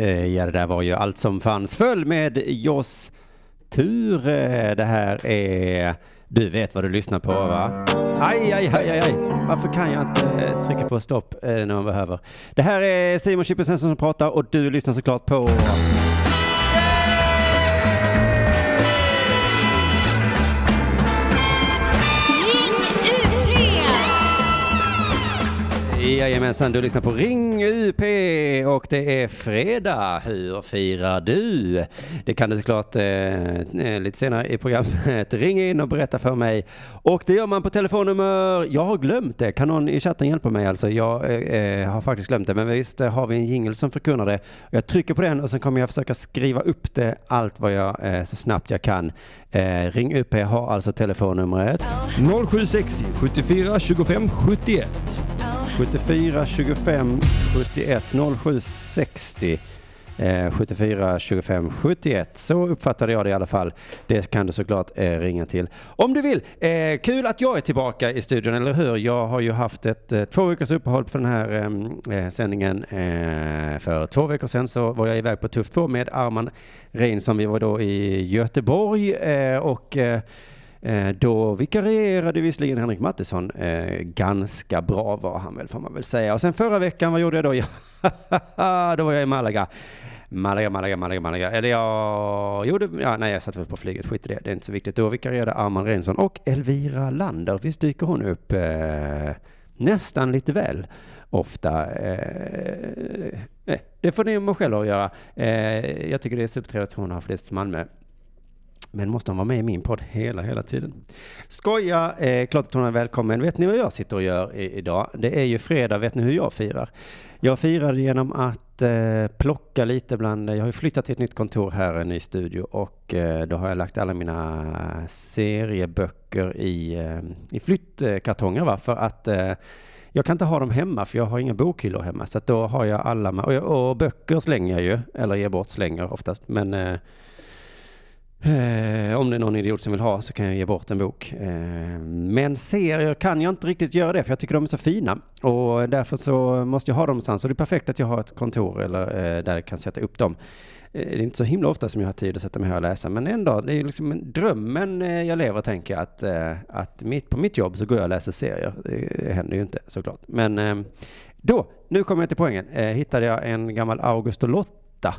Eh, ja, det där var ju allt som fanns. Följ med Joss Ture. Det här är... Du vet vad du lyssnar på va? Aj, aj, aj, aj, aj. Varför kan jag inte eh, trycka på stopp eh, när man behöver? Det här är Simon Chippen som pratar och du lyssnar såklart på... Jajamensan, du lyssnar på Ring UP och det är fredag. Hur firar du? Det kan du såklart eh, eh, lite senare i programmet ringa in och berätta för mig. Och det gör man på telefonnummer, jag har glömt det, kan någon i chatten hjälpa mig alltså? Jag eh, eh har faktiskt glömt det, men visst har vi en jingle som förkunnar det. Jag trycker på den och sen kommer jag försöka skriva upp det allt vad jag eh, så snabbt jag kan. Eh, Ring UP har alltså telefonnumret 0760 74 25 71. 74 25 71 07 60 eh, 74 25 71. Så uppfattade jag det i alla fall. Det kan du såklart eh, ringa till om du vill. Eh, kul att jag är tillbaka i studion, eller hur? Jag har ju haft ett eh, två veckors uppehåll för den här eh, eh, sändningen. Eh, för två veckor sedan så var jag iväg på Tuff 2 med Arman som Vi var då i Göteborg eh, och Eh, Eh, då vikarierade visserligen Henrik Mattisson eh, ganska bra var han väl får man väl säga. Och sen förra veckan, vad gjorde jag då? Ja, då var jag i Malaga. Malaga, Malaga, Malaga, Malaga. Eller jag gjorde, ja, nej jag satt väl på flyget, skit i det, det är inte så viktigt. Då vikarierade Arman Rensson och Elvira Lander. Visst dyker hon upp eh, nästan lite väl ofta. Eh, eh det får ni själva att göra. Eh, jag tycker det är supertrevligt att hon har flyttat till Malmö. Men måste hon vara med i min podd hela, hela tiden? Skoja, eh, klart att hon är välkommen. Vet ni vad jag sitter och gör i, idag? Det är ju fredag, vet ni hur jag firar? Jag firar genom att eh, plocka lite bland, jag har ju flyttat till ett nytt kontor här, en ny studio och eh, då har jag lagt alla mina serieböcker i, eh, i flyttkartonger va? för att eh, jag kan inte ha dem hemma för jag har inga bokhyllor hemma så att då har jag alla, och, och böcker slänger jag ju, eller ger bort slänger oftast, men eh, eh, om det är någon idiot som vill ha så kan jag ge bort en bok. Eh, men serier kan jag inte riktigt göra det för jag tycker de är så fina. Och därför så måste jag ha dem någonstans. Och det är perfekt att jag har ett kontor eller, eh, där jag kan sätta upp dem. Eh, det är inte så himla ofta som jag har tid att sätta mig här och läsa. Men ändå, det är liksom drömmen eh, jag lever tänker jag. Att, eh, att mitt, på mitt jobb så går jag och läser serier. Det händer ju inte såklart. Men då, nu kommer jag till poängen. Hittade jag en gammal August och Lotta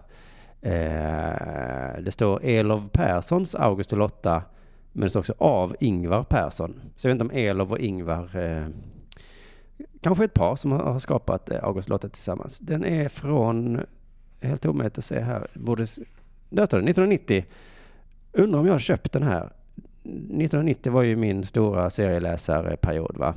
Eh, det står Elof Perssons August och Lotta, men det står också av Ingvar Persson. Så jag vet inte om Elof och Ingvar, eh, kanske ett par som har, skapat eh, August och Lotta tillsammans. Den är från, helt omöjligt att se här, borde, där står det, 1990. Undrar om jag har köpt den här. 1990 var ju min stora serieläsarperiod va.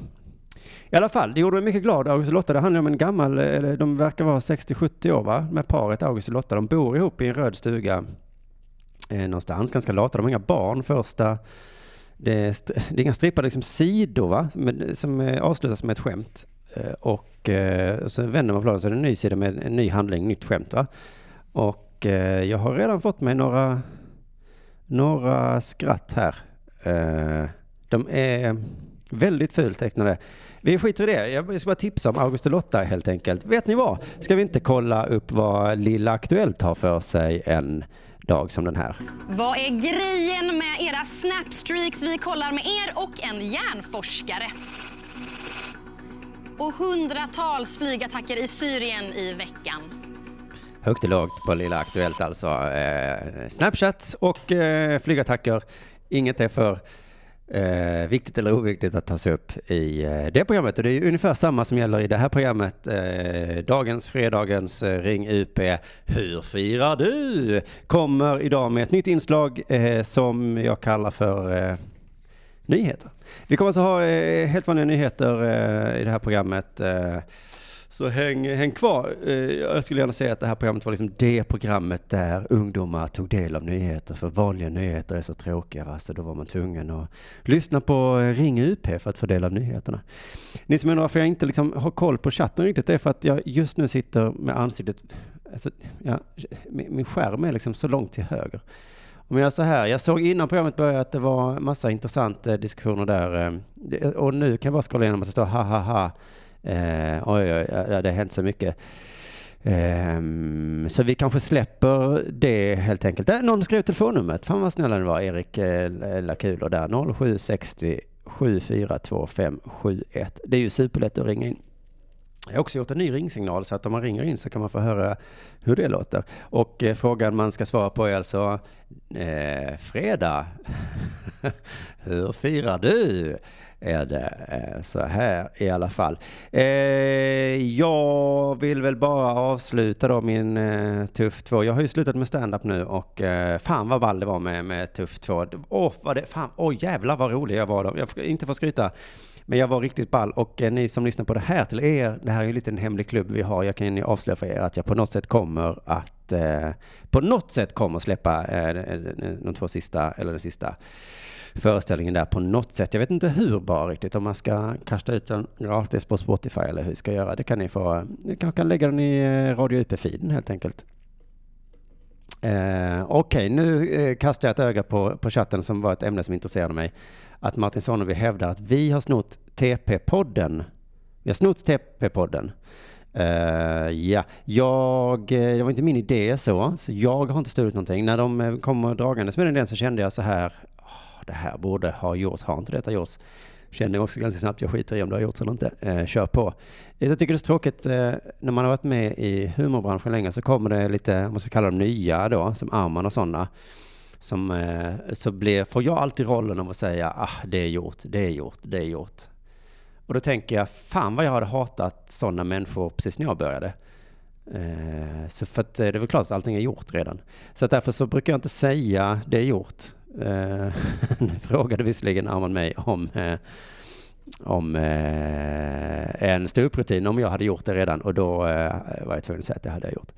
I alla fall, det gjorde mig mycket glad. August och Lotta, det handlar om en gammal, eller de verkar vara 60-70 år va, med paret August och Lotta. De bor ihop i en röd stuga eh, någonstans, ganska lata. De har inga barn första, det är, det är inga strippade liksom sidor va, med, som eh, avslutas med ett skämt. Eh, och eh, så vänder man på så är det en ny sida med en ny handling, nytt skämt va. Och eh, jag har redan fått mig några, några skratt här. Eh, de är väldigt fult tecknade. Vi skiter i det. Jag ska bara tipsa om August och Lotta helt enkelt. Vet ni vad? Ska vi inte kolla upp vad Lilla Aktuellt har för sig en dag som den här? Vad är grejen med era snapstreaks? Vi kollar med er och en hjärnforskare. Och hundratals flygattacker i Syrien i veckan. Högt och lågt på Lilla Aktuellt alltså. Eh, Snapchats och eh, flygattacker. Inget är för Eh, viktigt eller oviktigt att tas upp i eh, det programmet. Och det är ungefär samma som gäller i det här programmet. Eh, dagens, fredagens eh, Ring UP. Hur firar du? Kommer idag med ett nytt inslag eh, som jag kallar för eh, nyheter. Vi kommer alltså ha eh, helt vanliga nyheter eh, i det här programmet. Eh, så häng, häng kvar. Eh, jag skulle gärna säga att det här programmet var liksom det programmet där ungdomar tog del av nyheter. För vanliga nyheter är så tråkiga, va? så då var man tvungen att lyssna på eh, Ring UP för att få del av nyheterna. Ni som undrar varför jag inte liksom har koll på chatten riktigt, det är för att jag just nu sitter med ansiktet, alltså, ja, min skärm är liksom så långt till höger. Om jag så här, jag såg innan programmet började att det var massa intressanta eh, diskussioner där. Och nu kan jag bara skrolla igenom att det står ha ha ha Eh, oj, oj, det har hänt så mycket. Ehm, så vi kanske släpper det helt enkelt. Där, någon skrev telefonnumret. Fan vad snälla ni var, Erik eh, där. 0760 742571. Det är ju superlätt att ringa in. Jag har också gjort en ny ringsignal så att om man ringer in så kan man få höra hur det låter. Och eh, frågan man ska svara på är alltså eh, fredag. hur firar du? Är det eh, så här i alla fall. Eh, jag vill väl bara avsluta då min eh, Tuff 2. Jag har ju slutat med stand-up nu och fan vad ball det var med, med Tuff 2. Åh, vad det, fan, åh jävlar vad rolig jag var då. Jag får inte få skryta. Men jag var riktigt ball och ni som lyssnar på det här till er, det här är ju en liten hemlig klubb vi har. Jag kan ju avslöja för er att jag på något sätt kommer att, på något sätt kommer släppa de två sista, eller den sista föreställningen där på något sätt. Jag vet inte hur bara riktigt, om man ska kasta ut den gratis på Spotify eller hur vi ska göra. Det kan ni få, ni kan, kan lägga den i eh, Radio UP-feeden helt enkelt. Eh, Okej, okay, nu eh, kastar jag ett öga på, på chatten som var ett ämne som intresserade mig. Att Martin Sonneby hävdar att vi har snott TP-podden. Vi har snott TP-podden. Uh, eh, ja, jag, eh, det var inte min idé så, så jag har inte stulit någonting. När de kom dragandes med den idén så kände jag så här, det här borde ha gjorts, har inte detta gjorts? Känner också ganska snabbt, jag skiter i om det har gjorts eller inte, eh, kör på. Jag tycker det är så tråkigt, eh, när man har varit med i humorbranschen länge så kommer det lite, om man ska kalla dem nya då, som Arman och sådana som, eh, så blir, får jag alltid rollen av att säga ah, det är gjort, det är gjort, det är gjort. Och då tänker jag, fan vad jag hade hatat sådana människor precis när jag började. Eh, så för att eh, det är väl klart att allting är gjort redan. Så därför så brukar jag inte säga det är gjort. Eh, frågade visserligen Arman mig om, eh, om eh, en ståupprutin, om jag hade gjort det redan. Och då eh, var jag tvungen att säga att det hade jag gjort.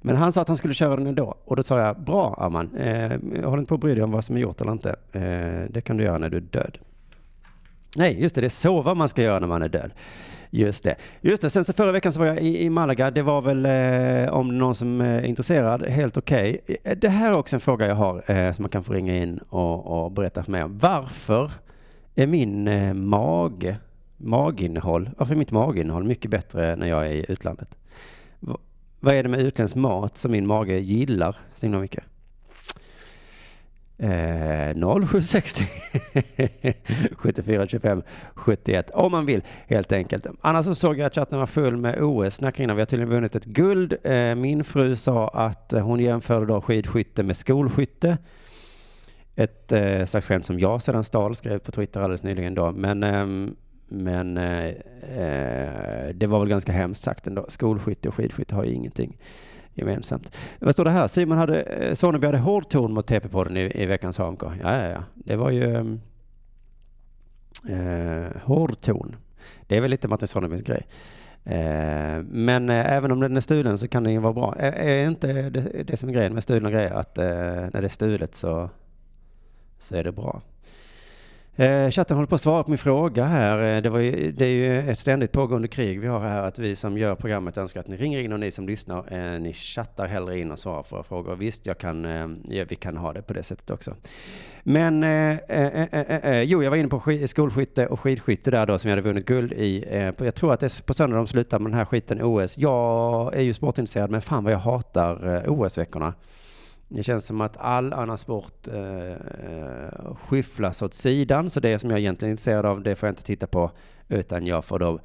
Men han sa att han skulle köra den ändå. Och då sa jag, bra Arman, eh, håll inte på att bry dig om vad som är gjort eller inte. Eh, det kan du göra när du är död. Nej, just det, det är sova man ska göra när man är död. Just det. Just det, sen så förra veckan så var jag i, i Malaga. Det var väl, eh, om någon som eh, är intresserad, helt okej. Okay. Det här är också en fråga jag har eh, som man kan få ringa in och, och berätta för mig om. Varför är min eh, mag, maginnehåll, varför är mitt maginnehåll mycket bättre när jag är i utlandet? Vad är det med utländsk mat som min mage gillar så himla mycket? Eh, 0760 74 25 71 om man vill helt enkelt. Annars så såg jag att chatten var full med OS-snack innan. Vi har tydligen vunnit ett guld. Eh, min fru sa att eh, hon jämförde då skidskytte med skolskytte. Ett eh, slags skämt som jag sedan stal, skrev på Twitter alldeles nyligen då. Men ehm, eh, men eh, det var väl ganska hemskt sagt ändå. Skolskytte och skidskytte har ju ingenting gemensamt. Vad står det här? Simon hade, eh, Sonneby hade hård ton mot TP-podden i, i veckans AMK. Ja, ja, ja. Det var ju ehm, eh, hård ton. Det är väl lite Martin Sonnebys grej. Eh, men eh, även om den är stulen så kan den ju vara bra. Är, är inte det, det som är grejen med stulna grejer att eh, när det är stulet så, så är det bra? Eh, chatten håller på att svara på min fråga här. Eh, det, var ju, det är ju ett ständigt pågående krig vi har här, att vi som gör programmet önskar att ni ringer in och ni som lyssnar, eh, ni chattar hellre in och svarar på våra frågor. Visst, jag kan, eh, ja, vi kan ha det på det sättet också. Men, eh, eh, eh, eh jo, jag var inne på skolskytte och skidskytte där då, som jag hade vunnit guld i. jag tror att det är på söndag de slutar med den här skiten OS. Jag är ju sportintresserad, men fan vad jag hatar OS-veckorna. Det känns som att all annan sport eh, eh, skyfflas åt sidan, så det som jag egentligen är intresserad av, det får jag inte titta på, utan jag får då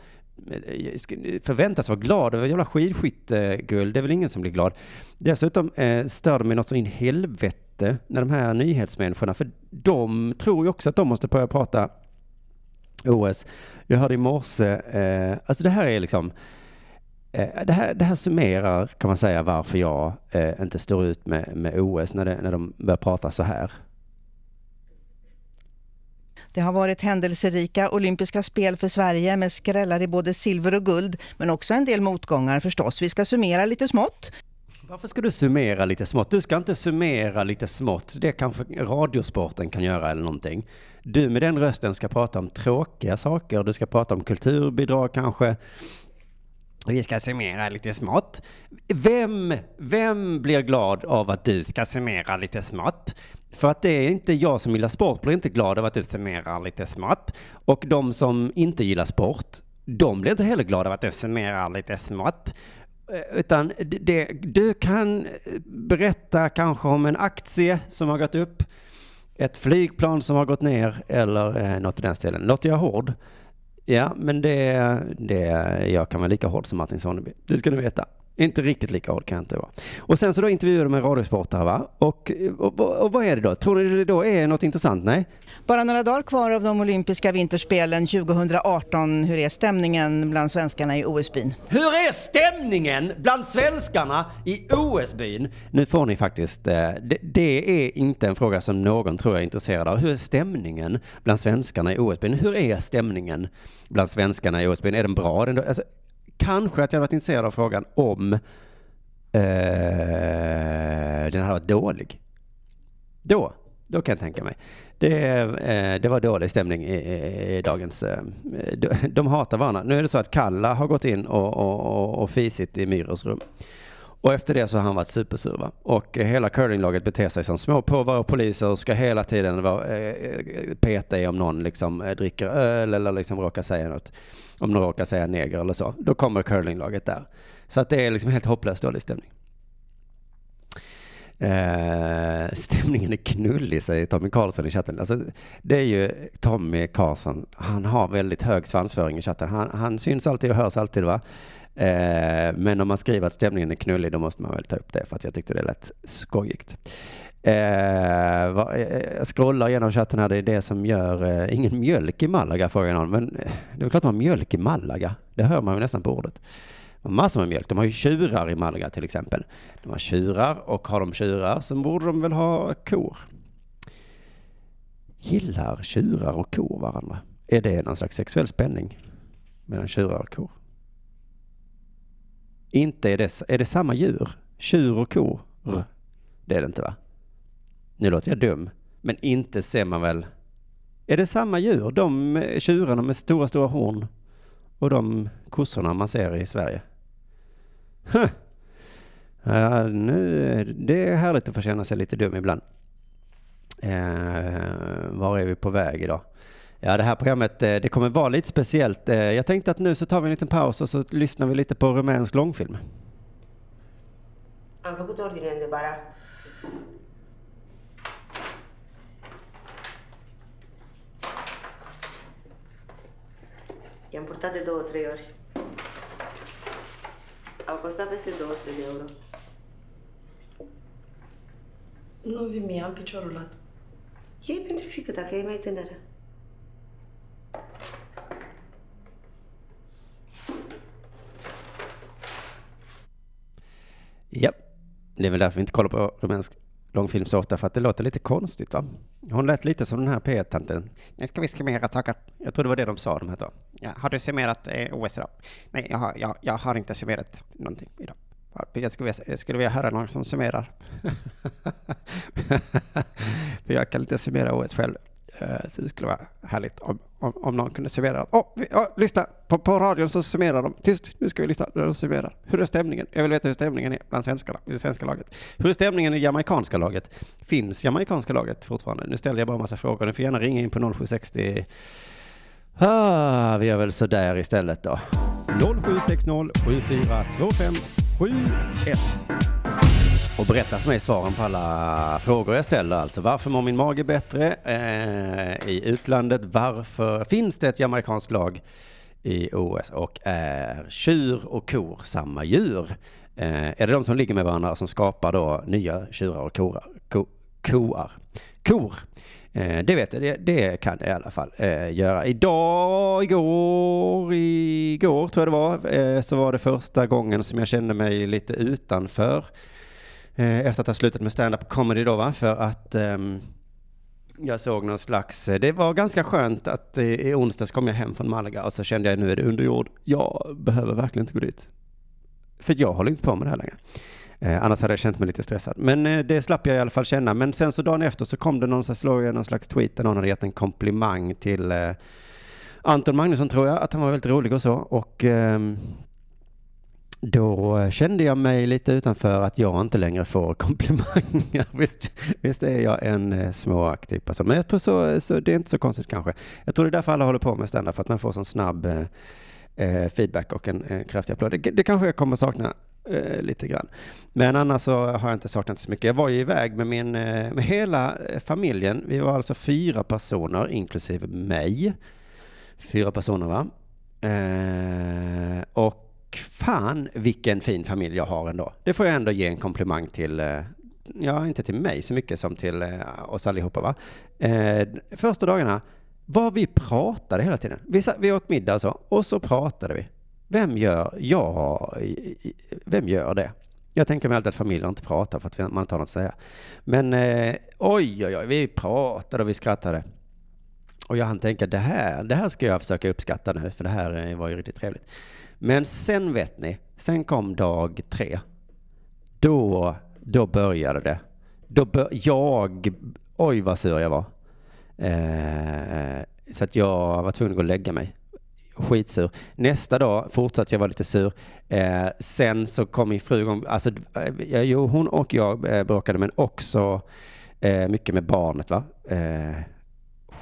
eh, förväntas vara glad över jävla skidskytteguld. Det är väl ingen som blir glad. Dessutom eh, stör det mig något så in helvete när de här nyhetsmänniskorna, för de tror ju också att de måste börja prata OS. Jag hörde i morse, eh, alltså det här är liksom, Eh, det här, det här summerar, kan man säga, varför jag eh, inte står ut med, med OS när, det, när de börjar prata så här. Det har varit händelserika olympiska spel för Sverige med skrällar i både silver och guld, men också en del motgångar förstås. Vi ska summera lite smått. Varför ska du summera lite smått? Du ska inte summera lite smått. Det kanske Radiosporten kan göra eller någonting. Du med den rösten ska prata om tråkiga saker. Du ska prata om kulturbidrag kanske. Vi ska summera lite smått. Vem, vem blir glad av att du ska summera lite smått? För att det är inte jag som gillar sport blir inte glad av att du summerar lite smått. Och de som inte gillar sport, de blir inte heller glada av att du summerar lite smått. Eh, utan det, det, du kan eh, berätta kanske om en aktie som har gått upp, ett flygplan som har gått ner eller eh, något i den stilen. Låter jag hård? Ja, men det, det, jag kan vara lika hård som Martin Sonneby. Det ska ni veta. Inte riktigt lika hård kan jag inte vara. Och sen så då intervjuade de en radiosportare va? Och, och, och, vad är det då? Tror ni det då är något intressant? Nej? Bara några dagar kvar av de olympiska vinterspelen 2018. Hur är stämningen bland svenskarna i OS-byn? Hur är stämningen bland svenskarna i OS-byn? Nu får ni faktiskt, eh, det, det är inte en fråga som någon tror jag är intresserad av. Hur är stämningen bland svenskarna i OS-byn? Hur är stämningen bland svenskarna i OS-byn? Är den bra? Alltså, kanske att jag varit intresserad av frågan om eh, den hade varit dålig. Då, då kan jag tänka mig. Det, eh, det var dålig stämning i, i, i dagens... Eh, de, de hatar varandra. Nu är det så att Kalla har gått in och, och, och, och fisit i Myros rum. Och efter det så har han varit supersur va? Och eh, hela curlinglaget beter sig som små påvar och poliser och ska hela tiden vara, eh, eh peta i om någon liksom eh, dricker öl eller liksom råkar säga något. Om någon råkar säga neger eller så. Då kommer curlinglaget där. Så att det är liksom helt hopplöst dålig stämning. Eh, stämningen är knullig, säger Tommy Karlsson i chatten. Alltså, det är ju Tommy Karlsson, han har väldigt hög svansföring i chatten. Han, han syns alltid och hörs alltid va. Eh, men om man skriver att stämningen är knullig då måste man väl ta upp det för att jag tyckte det lät skojigt. Eh, va, eh, jag scrollar igenom chatten här, det är det som gör eh, ingen mjölk i Malaga frågar någon. Men eh, det är klart man har mjölk i Malaga, det hör man ju nästan på ordet. De har massor med mjölk, de har ju tjurar i Malaga till exempel. De har tjurar och har de tjurar så borde de väl ha kor. Gillar tjurar och kor varandra? Är det någon slags sexuell spänning mellan tjurar och kor? Inte är det, är det samma djur? Tjur och kor? Det är det inte va? Nu låter jag dum, men inte ser man väl... Är det samma djur? De tjurarna med stora, stora horn och de kossorna man ser i Sverige? Huh. Ja, nu, det är härligt att få känna sig lite dum ibland. Eh, var är vi på väg idag? Ja, det här programmet eh, det kommer vara lite speciellt. Eh, jag tänkte att nu så tar vi en liten paus och så lyssnar vi lite på rumänsk långfilm. Am făcut ordine de bara. I-am purtat de două, trei ori. Au costat peste 200 de euro. Nu vii mie, am piciorul lat. Ei pentru fică, dacă e mai tânără. Ja, det är väl därför vi inte kollar på rumänsk långfilm så ofta, för att det låter lite konstigt va? Hon lät lite som den här P1-tanten. Nu ska vi summera saker. Jag tror det var det de sa, de här två. Ja, har du summerat eh, OS idag? Nej, jag har, jag, jag har inte summerat någonting idag. Jag skulle, vilja, jag skulle vilja höra någon som summerar. för jag kan inte summera OS själv. Eh, så det skulle vara härligt om, om, om någon kunde summera. Åh, oh, åh, lyssna! På, på radion så summerar de. Tyst, nu ska vi lyssna. De summerar. Hur är stämningen? Jag vill veta hur stämningen är bland svenskarna, i det svenska laget. Hur är stämningen i jamaicanska laget? Finns jamaicanska laget fortfarande? Nu ställer jag bara en massa frågor. Ni får gärna ringa in på 0760 Ah, vi gör väl sådär istället då. 0760 7425 71 och berätta för mig svaren på alla frågor jag ställer. Alltså varför mår min mage bättre eh, i utlandet? Varför finns det ett jamaicanskt lag i OS och är tjur och kor samma djur? Eh, är det de som ligger med varandra som skapar då nya tjurar och korar? Ko, koar? Kor? Eh, det vet jag, det, det kan jag i alla fall eh, göra. Idag, igår, igår tror jag det var, eh, så var det första gången som jag kände mig lite utanför Eh, efter att ha slutat med stand-up comedy då va, för att um, jag såg någon slags, eh, det var ganska skönt att i onsdags kom jag hem från Malaga och så kände jag nu är det under jord, jag behöver verkligen inte gå dit. För jag håller inte på med det här längre. Eh, annars hade jag känt mig lite stressad. Men eh, det slapp jag i alla fall känna. Men sen så dagen efter så kom det någon, så slog jag någon slags tweet där någon hade gett en komplimang till eh, Anton Magnusson tror jag, att han var väldigt rolig och så. Och ehm, då eh, kände jag mig lite utanför att jag inte längre får komplimanger. Visst, visst är jag en eh, småaktig person. Men jag tror så, så det är inte så konstigt kanske. Jag tror det är därför alla håller på med standup. för att man får sån snabb eh, eh feedback och en eh, kraftig applåd. Det, det kanske jag kommer sakna eh, lite grann. Men annars så har jag inte saknat så mycket. Jag var ju iväg med min, eh, med hela familjen. Vi var alltså fyra personer, inklusive mig. Fyra personer va? Eh, och fan vilken fin familj jag har ändå. Det får jag ändå ge en komplimang till, eh, ja inte till mig så mycket som till eh, oss allihopa va. Eh, första dagarna, vad vi pratade hela tiden. Vi, satt, vi åt middag och så, och så pratade vi. Vem gör, ja, vem gör det? Jag tänker mig alltid att familjer inte pratar för att man inte har något att säga. Men eh, oj, oj, oj, vi pratade och vi skrattade. Och jag hann tänka, det här, det här ska jag försöka uppskatta nu, för det här eh, var ju riktigt trevligt. Men sen vet ni, sen kom dag tre. Då, då började det. Då bör, jag, oj vad sur jag var. Eh, så att jag var tvungen att gå och lägga mig. Skitsur. Nästa dag fortsatte jag vara lite sur. Eh, sen så kom min fru igång. Alltså, eh, jo, hon och jag eh, bråkade, men också eh, mycket med barnet. va. Eh,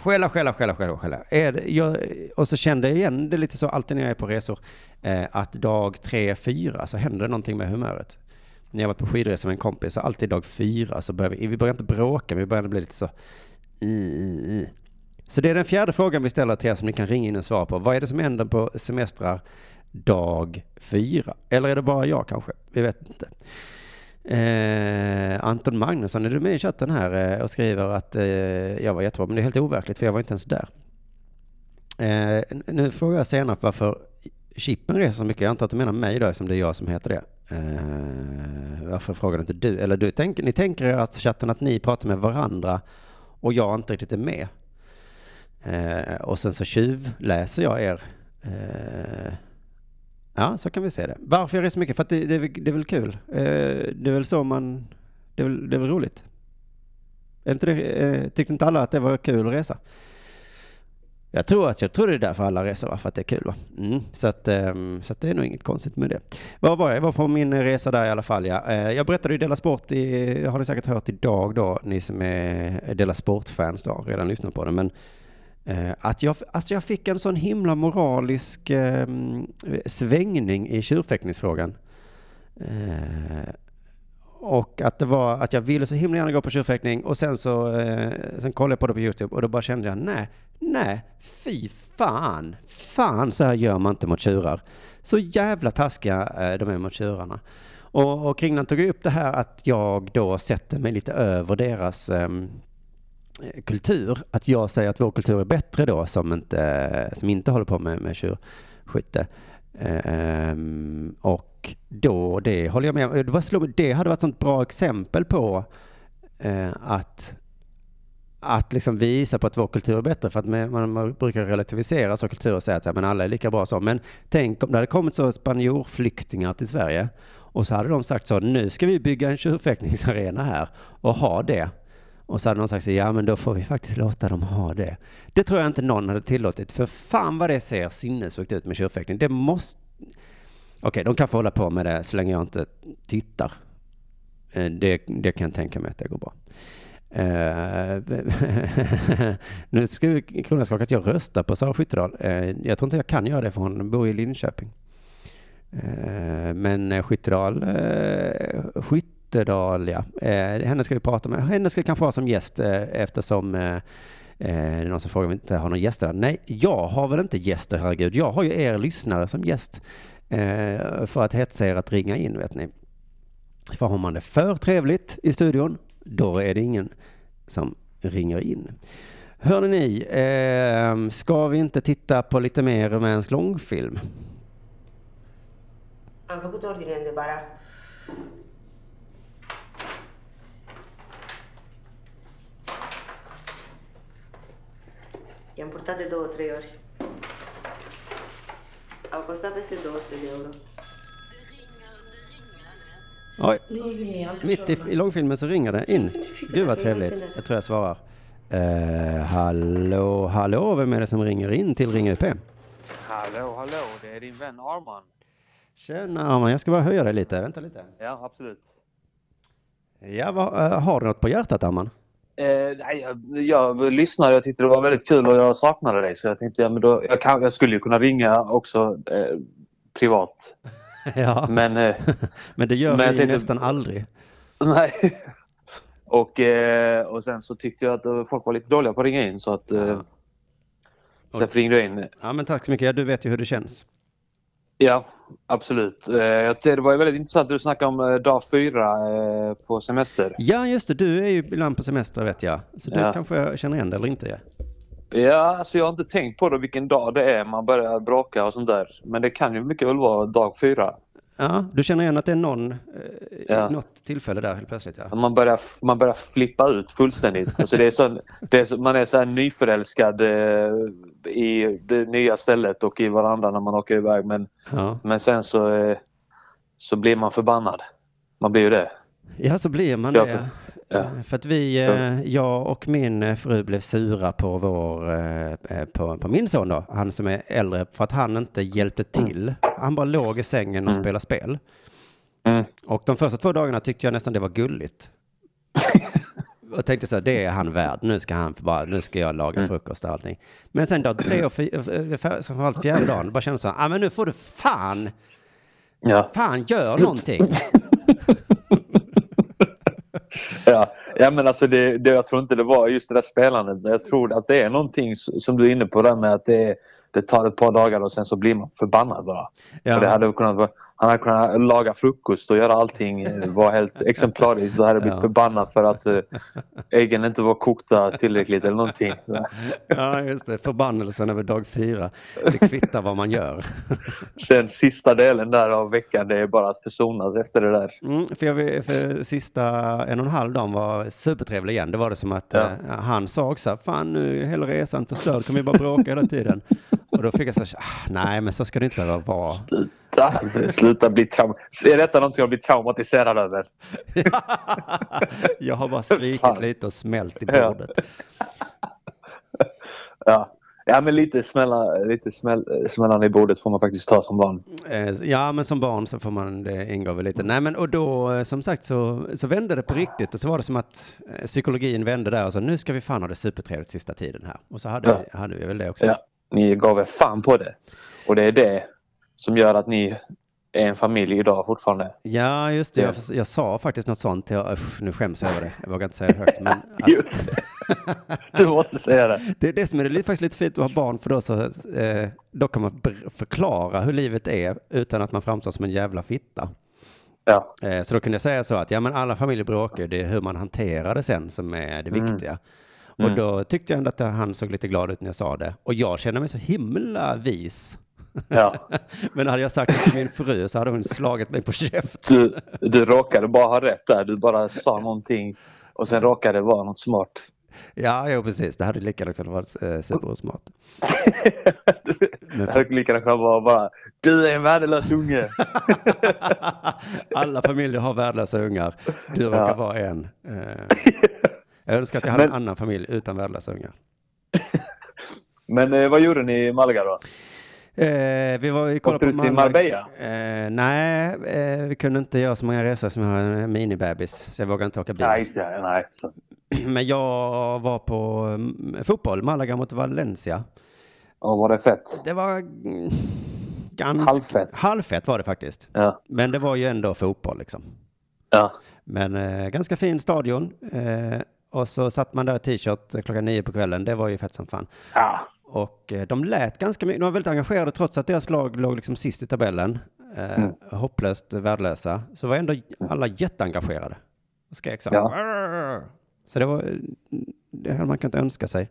Skälla, skälla, skälla, skälla, skälla. Är det, jag, och så kände jag igen det lite så alltid när jag är på resor, eh, att dag tre, fyra så händer det någonting med humöret. När jag var på skidresa med en kompis, så alltid dag fyra så börjar vi, vi börjar inte bråka, men vi börjar bli lite så i, i, i. Så det är den fjärde frågan vi ställer till er som ni kan ringa in och svara på. Vad är det som händer på semestrar dag fyra? Eller är det bara jag kanske? Vi vet inte. Eh, Anton Magnusson, är du med i chatten här eh, och skriver att eh, jag var jättebra, men det är helt overkligt för jag var inte ens där. Eh, nu frågar jag senare varför Chippen reser så mycket. Jag antar att du menar mig då, som det är jag som heter det. Eh, varför frågar inte du? Eller du tänk, ni tänker er att chatten att ni pratar med varandra och jag inte riktigt är med. Eh, och sen så tjuvläser jag er. Eh, Ja, så kan vi se det. Varför jag reser mycket? För att det, det, det är väl kul. Eh, det är väl så man... Det är väl, det är väl roligt. Är inte det, eh, tyckte inte alla att det var kul att resa? Jag tror att jag tror det är därför alla reser, va? för att det är kul. Va? Mm. Så, att, ehm, så att det är nog inget konstigt med det. Var var jag? Jag var på min resa där i alla fall. Ja. Eh, Jag berättade ju Dela Sport, i, har ni säkert hört idag då, ni som är Dela Sport-fans då, redan lyssnat på det. Men Eh, att jag, alltså jag fick en sån himla moralisk eh, svängning i tjurfäktningsfrågan. Eh, och att det var att jag ville så himla gärna gå på tjurfäktning och sen så eh, sen kollade jag på det på Youtube och då bara kände jag nej, nej, fy fan, fan så här gör man inte mot tjurar. Så jävla taskiga eh, de är mot tjurarna. Och, och Kringlan tog upp det här att jag då sätter mig lite över deras ehm, Eh, kultur. Att jag säger att vår kultur är bättre då som inte, som inte håller på med, med tjurskytte. Ehm, och då, det håller jag med om. Det, var slå, det hade varit ett sånt bra exempel på eh, att att liksom visa på att vår kultur är bättre för att man, man, brukar relativisera så kultur och säga att men alla är lika bra som. Men tänk om det hade kommit så spanjorflyktingar till Sverige och så hade de sagt så nu ska vi bygga en tjurfäktningsarena här och ha det. Och så hade någon sagt så, ja men då får vi faktiskt låta dem ha det. Det tror jag inte någon hade tillåtit för fan vad det ser sinnessjukt ut med tjurfäktning. Det måste... Okej, de kan få hålla på med det så länge jag inte tittar. Eh, det, det kan jag tänka mig att det går bra. Uh, nu skriver Kronenskak att jag röstar på Sara Skyttedal. Uh, jag tror inte jag kan göra det för hon bor i Linköping. Uh, men Skyttedal, Skytt Ytterdal, ja. Eh, henne ska vi prata med. Henne ska vi kanske ha som gäst eh, eftersom eh, eh det är någon som frågar om vi inte har någon gäster. Nej, jag har väl inte gäster, herregud. Jag har ju er lyssnare som gäst. Eh, för att hetsa er att ringa in, vet ni. För har man det för trevligt i studion, då är det ingen som ringer in. Hörde ni, eh, ska vi inte titta på lite mer rumänsk långfilm? Han făcut ordine bara. I-am purtat de două, trei ori. Au costat peste 200 de euro. Oj, mitt i, i långfilmen så ringer det in. Gud vad trevligt. Jag tror jag svarar. Eh, hallå, hallå, vem är det som ringer in till Ring UP? Hallå, hallå, det är din vän Arman. Tjena Arman, jag ska bara höja dig lite. Vänta lite. Ja, absolut. Ja, vad, eh, har du något på hjärtat Arman? Eh, jag, jag lyssnade, jag tyckte det var väldigt kul och jag saknade dig så jag tänkte ja, men då, jag, kan, jag skulle ju kunna ringa också eh, privat. Ja, Men, eh, men det gör men jag vi tänkte- nästan aldrig. nej. Och, eh, och sen så tyckte jag att eh, folk var lite dåliga på att ringa in så att eh, Ja. jag ringde in. Ja, men tack så mycket. Ja, du vet ju hur det känns. Ja, absolut. Eh, det var ju väldigt intressant. Du snackade om eh, dag fyra eh, på semester. Ja, just det. Du är ju ibland på semester vet jag. Så du Ja. kanske känner igen det eller inte? Ja, alltså jag har inte tänkt på det vilken dag det är man börjar bråka och sånt där. Men det kan ju mycket väl vara dag fyra. Ja, du känner igen att det är någon, eh, Ja. något tillfälle där helt plötsligt ja. Man börjar, man börjar flippa ut fullständigt. Alltså det är så, det är så, man är så här nyförälskad eh, i det nya stället och i varandra när man åker iväg. Men, Ja, men sen så, eh, så blir man förbannad. Man blir ju det. ja så blir man Ja, det. För- ja. Eh, För att vi, eh, jag och min eh, fru blev sura på vår, på, på min son då, han som är äldre, för att han inte hjälpte till. Han bara låg i sängen och Mm. spelade spel. Mm. Och de första två dagarna tyckte jag nästan det var gulligt. Och tänkte så här, det är han värd. Nu ska han bara, nu ska jag laga Mm. frukost och allting. Men sen dag tre och fyra, framförallt fjärde dagen, bara kände så här, ah, men nu får du fan, Ja. fan gör någonting. Ja, ja men alltså det, det, jag tror inte det var just det där spelandet. Jag tror att det är någonting som du är inne på där med att det, det tar ett par dagar och sen så blir man förbannad bara. Ja. För det hade kunnat vara, han hade kunnat laga frukost och göra allting eh, var helt exemplariskt. Då hade jag blivit Ja. förbannad för att eh, äggen inte var kokta tillräckligt eller någonting. Ja, just det. Förbannelsen över dag fyra. Det kvittar vad man gör. Sen sista delen där av veckan det är bara att försonas efter det där. Mm, för, jag, för sista en och en halv dagen var supertrevlig igen. Det var det som att Ja. eh, han sa också, fan nu är hela resan förstörd, kommer vi bara bråka hela tiden. Och då fick jag så här, ah, nej men så ska det inte behöva vara. Sluta, sluta bli traum... Är detta någonting jag blir traumatiserad över? jag har bara skrikit lite och smält i bordet. Ja, ja men lite, smälla, lite smäll, smällan i bordet får man faktiskt ta som barn. Eh, Ja, men som barn så får man, det ingår väl lite. Nej, men och då eh, som sagt så, så vände det på riktigt och så var det som att eh, psykologin vände där och så nu ska vi fan ha det supertrevligt sista tiden här. Och så hade, Ja. vi, hade vi väl det också. Ja, ni gav er fan på det. Och det är det som gör att ni är en familj idag fortfarande. Ja, just det. Ja. Jag, jag sa faktiskt något sånt. Jag, usch, nu skäms jag över det. Jag vågar inte säga det högt. Men. Du måste säga det. det är det som är det faktiskt lite fint att ha barn. För då, så, eh, då kan man förklara hur livet är utan att man framstår som en jävla fitta. Ja, Eh, så då kunde jag säga så att ja, men alla familjer bråkar. Det är hur man hanterar det sen som är det Mm. viktiga. Och Mm. då tyckte jag ändå att han såg lite glad ut när jag sa det. Och jag känner mig så himla vis. ja. Men hade jag sagt det till min fru så hade hon slagit mig på käften. Du, du råkade bara ha rätt där. Du bara sa någonting och sen råkade det vara något smart. Ja, jo, precis. Det hade lika gärna kunnat vara eh, supersmart. Men Det hade lika gärna kunnat vara bara Du är en värdelös unge. Alla familjer har värdelösa ungar. Du råkar Ja. vara en. Eh, Jag önskar att jag hade en Men- annan familj utan värdelösa ungar. Men eh, vad gjorde ni i Malaga då? Eh, vi var vi kollade Åkte på du till Malaga. Marbella? Eh, nej, eh, vi kunde inte göra så många resor som jag har en minibebis. Så jag vågar inte åka bil. Nej, det. Nej. Så. Men jag var på mm, fotboll, Malaga mot Valencia. Och var det fett? Det var mm, ganska... Halvfett. Halvfett var det faktiskt. Ja. Men det var ju ändå fotboll liksom. Ja. Men eh, ganska fin stadion. Och så satt man där i t-shirt klockan nio på kvällen. Det var ju fett som fan. ja. Och eh, de lät ganska mycket. De var väldigt engagerade trots att deras lag låg liksom sist i tabellen. Eh, Mm. Hopplöst värdelösa. Så var ändå alla jätteengagerade. Och skrek så. Ja. Så det var, det hade man kunnat önska sig.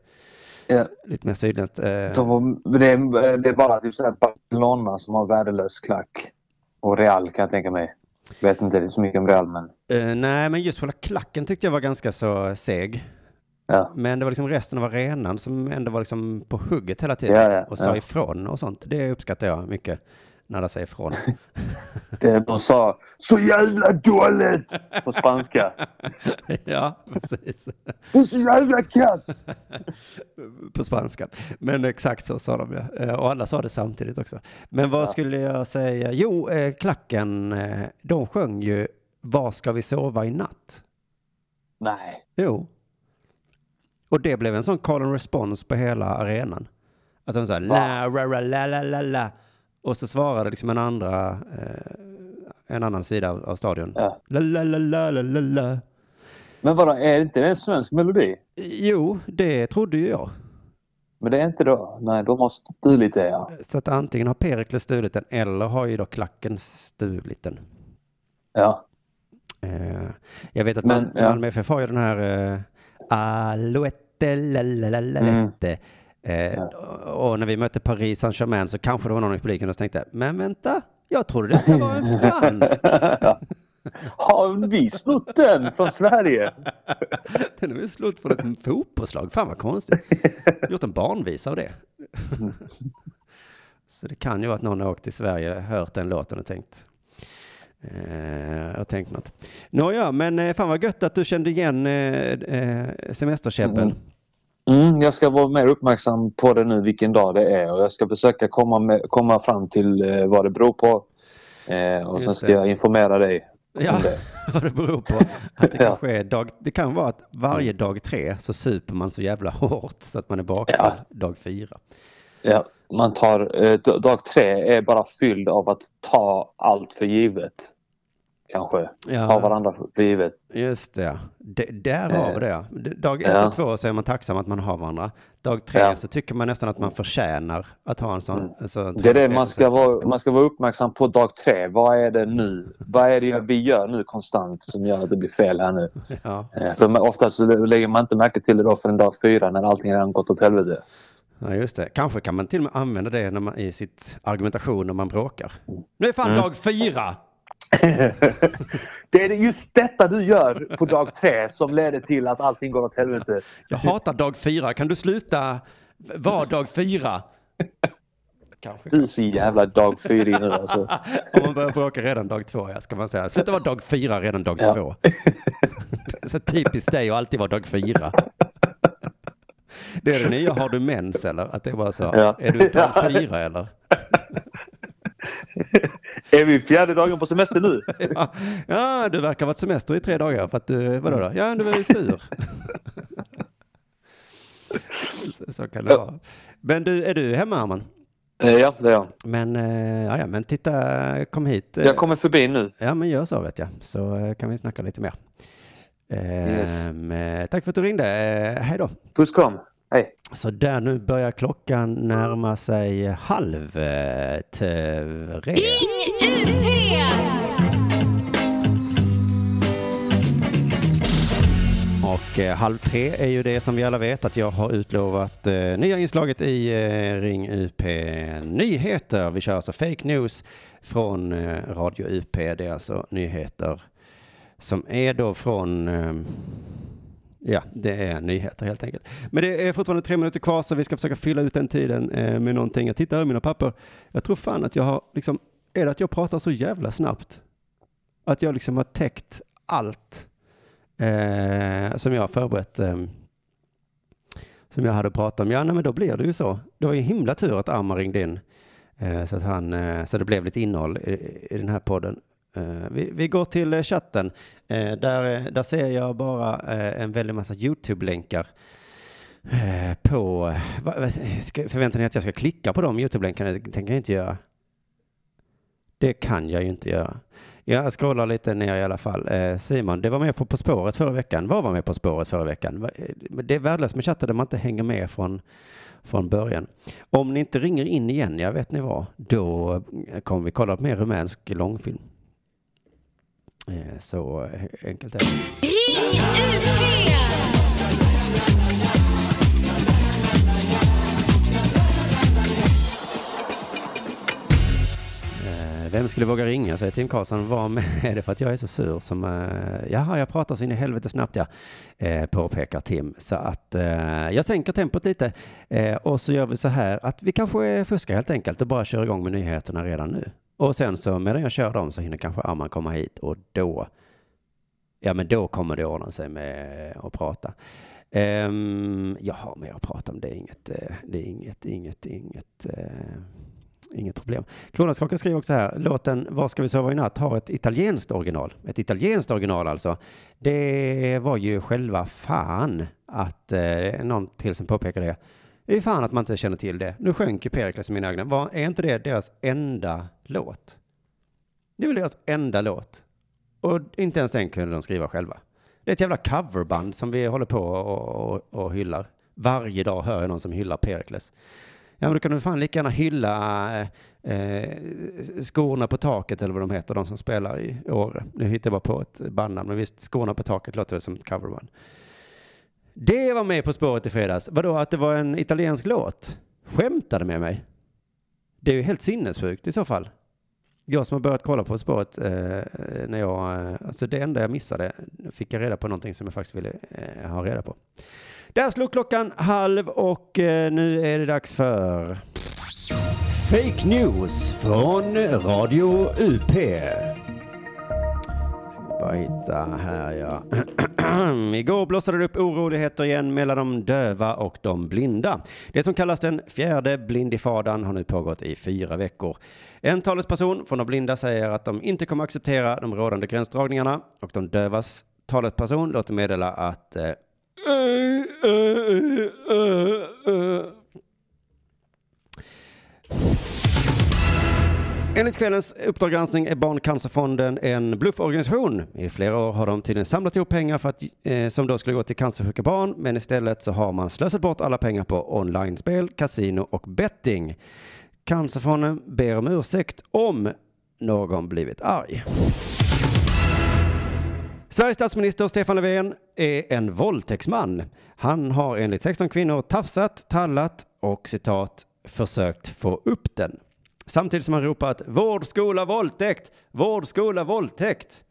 ja. Lite mer sydländskt. Eh, De det, är, det är bara typ så här Barcelona som har värdelös klack. Och Real kan jag tänka mig. Vet inte så mycket om Real men eh, nej, men just själva klacken tyckte jag var ganska så seg. ja. Men det var liksom resten av arenan som ändå var liksom på hugget hela tiden. Ja, ja, och sa ifrån och sånt. Det uppskattar jag mycket. När de säger ifrån. Det, de sa så jävla dåligt på spanska. ja, precis. Det är så jävla kass. På spanska. Men exakt så sa de ja. Eh, Och alla sa det samtidigt också. Men vad skulle jag säga? Jo, eh, klacken, eh, de sjöng ju Var ska vi sova i natt? Nej. Jo. Och det blev en sån call and response på hela arenan. Att de sa la, ra, ra, la, la, la, la. Och så svarade liksom en andra, eh, en annan sida av, av stadion. Ja. La, la, la, la, la, la. Men vadå, är inte det en svensk melodi? Jo, det trodde ju jag. Men det är inte då? Nej, då måste du lite ja. Så att antingen har Perikles stulit den eller har ju då klacken stulit den. Ja. Eh, jag vet att Men, Mal- ja. Malmö FF har ju den här eh, Alouette, la, la, la, la, Mm. Eh, och, när vi mötte Paris Saint-Germain så kanske det var någon i publiken som tänkte, men vänta, jag trodde detta var en fransk. Har vi snott den från Sverige? Den är väl slut från ett fotbollslag. Fan vad konstigt. Gjort en barnvisa av det. Så det kan ju vara att någon har åkt till Sverige, hört den låten och tänkt eh, och tänkt något. Nåja, men eh, fan vad gött att du kände igen eh, eh, semesterkäbbel. Mm. Mm, jag ska vara mer uppmärksam på det nu vilken dag det är och jag ska försöka komma, med, komma fram till eh, vad det beror på. Eh, och sen Just ska det. jag informera dig Ja, det. vad det beror på. Att det kanske är dag, det kan vara att varje dag tre så super man så jävla hårt så att man är bakfull Ja. dag fyra. Ja, man tar, eh, dag tre är bara fylld av att ta allt för givet. Kanske. Ja. Ta varandra för givet. Just det. D- därav Eh, det. Dag ett ja. och två så är man tacksam att man har varandra. Dag tre Ja. så tycker man nästan att man förtjänar att ha en sån. en sån Det är det man ska, vara, man ska vara uppmärksam på dag tre. Vad är det nu? Vad är det vi gör nu konstant som gör att det blir fel här nu? Ja. Eh, För oftast så lägger man inte märke till det då förrän dag fyra när allting redan gått åt helvete. ja, just det. Kanske kan man till och med använda det när man, i sitt argumentation när man bråkar. Nu är fan Mm. dag fyra! Det är just detta du gör på dag tre som leder till att allting går åt helvete. Jag hatar dag fyra. Kan du sluta vara dag fyra? Kanske. Du är så jävla dag fyra nu alltså. Om man börjar bråka redan dag två, ja, ska man säga. Sluta vara dag fyra redan dag Ja. två. Det är så typiskt dig att alltid vara dag fyra. Det är det nya, har du mens eller? Att det är bara så. Ja. Är du dag fyra eller? Är vi fjärde dagen på semester nu? Ja, ja, du verkar ha varit semester i tre dagar för att du, vadå då? Ja, du är sur. Så, kan det vara. Men du, är du hemma Arman? Eh, Ja, det är jag. Men, eh, ja, ja, men titta, kom hit. eh, Jag kommer förbi nu. Ja, men gör så vet jag. Så kan vi snacka lite mer. Yes. Eh, tack för att du ringde. Hej då. Puss kram. Hej. Så där, nu börjar klockan närma sig halv eh, tre. Ring UP! Och eh, halv tre är ju det som vi alla vet att jag har utlovat eh, nya inslaget i eh, Ring UP Nyheter. Vi kör alltså fake news från eh, Radio UP. Det är alltså nyheter som är då från eh, Ja, det är nyheter helt enkelt. Men det är fortfarande tre minuter kvar så vi ska försöka fylla ut den tiden eh, med någonting. Jag tittar i mina papper. Jag tror fan att jag har liksom, är det att jag pratar så jävla snabbt? Att jag liksom har täckt allt eh, som jag har förberett. Eh, som jag hade pratat om. Ja, nej, men då blir det ju så. Det var ju himla tur att Arman ringde in. Eh, så, att han, eh, så det blev lite innehåll i, i den här podden. Eh, vi, vi går till eh, chatten. Eh, där, där ser jag bara en väldig massa YouTube-länkar. På, förväntar ni att jag ska klicka på de YouTube-länkarna? Det tänker jag inte göra. Det kan jag ju inte göra. Jag scrollar lite ner i alla fall. Simon, det var med på På spåret förra veckan. Vad var med På spåret förra veckan? Det är värdelöst med chatten där man inte hänger med från, från början. Om ni inte ringer in igen, jag vet ni vad, då kommer vi kolla på mer rumänsk långfilm. Eh, Så eh, enkelt är det. Ring! Eh, Vem skulle våga ringa, säger Tim Karlsson. Vad med är det för att jag är så sur som... Uh, jaha, jag pratar så in i helvete snabbt, ja. Uh, påpekar Tim. Så att eh, jag sänker tempot lite. Eh, och så gör vi så här att vi kanske fuskar helt enkelt och bara kör igång med nyheterna redan nu. Och sen så medan jag kör dem så hinner kanske Arman komma hit och då... Ja, men då kommer det ordna sig med att prata. Um, jag har mer att prata om. Det är inget, eh, det är inget, inget, inget, uh, inget problem. Kronärtskocka skriver också här, låten Var ska vi sova i natt har ett italienskt original. Ett italienskt original alltså. Det var ju själva fan att, uh, någon till som påpekar det, Det är fan att man inte känner till det. Nu sjönk ju Perikles i mina ögon. Var, är inte det deras enda låt? Det är väl deras enda låt. Och inte ens den kunde de skriva själva. Det är ett jävla coverband som vi håller på och, och, och hyllar. Varje dag hör jag någon som hyllar Perikles. Ja, men då kan du fan lika gärna hylla eh, eh, Skorna på taket eller vad de heter, de som spelar i Åre. Nu hittar jag bara på ett bandnamn, men visst, Skorna på taket låter väl som ett coverband. Det var med På spåret i fredags. Vadå, att det var en italiensk låt? Skämtade med mig? Det är ju helt sinnessjukt i så fall. Jag som har börjat kolla På spåret eh, när jag, eh, alltså det enda jag missade fick jag reda på någonting som jag faktiskt ville eh, ha reda på. Där slog klockan halv och eh, nu är det dags för Fake news från Radio UP. Jag hitta här ja. Igår blossade det upp oroligheter igen mellan de döva och de blinda. Det som kallas den fjärde blindifadan har nu pågått i fyra veckor. En talesperson från de blinda säger att de inte kommer acceptera de rådande gränsdragningarna och de dövas talesperson låter meddela att eh, Enligt kvällens Uppdrag granskning är Barncancerfonden en blufforganisation. I flera år har de tydligen samlat ihop pengar för att, eh, som då skulle gå till cancersjuka barn, men istället så har man slösat bort alla pengar på online-spel, kasino och betting. Cancerfonden ber om ursäkt om någon blivit arg. Sveriges statsminister Stefan Löfven är en våldtäktsman. Han har enligt 16 kvinnor tafsat, tallat och citat försökt få upp den. Samtidigt som han ropat vård, skola, våldtäkt, vård, skola, våldtäkt.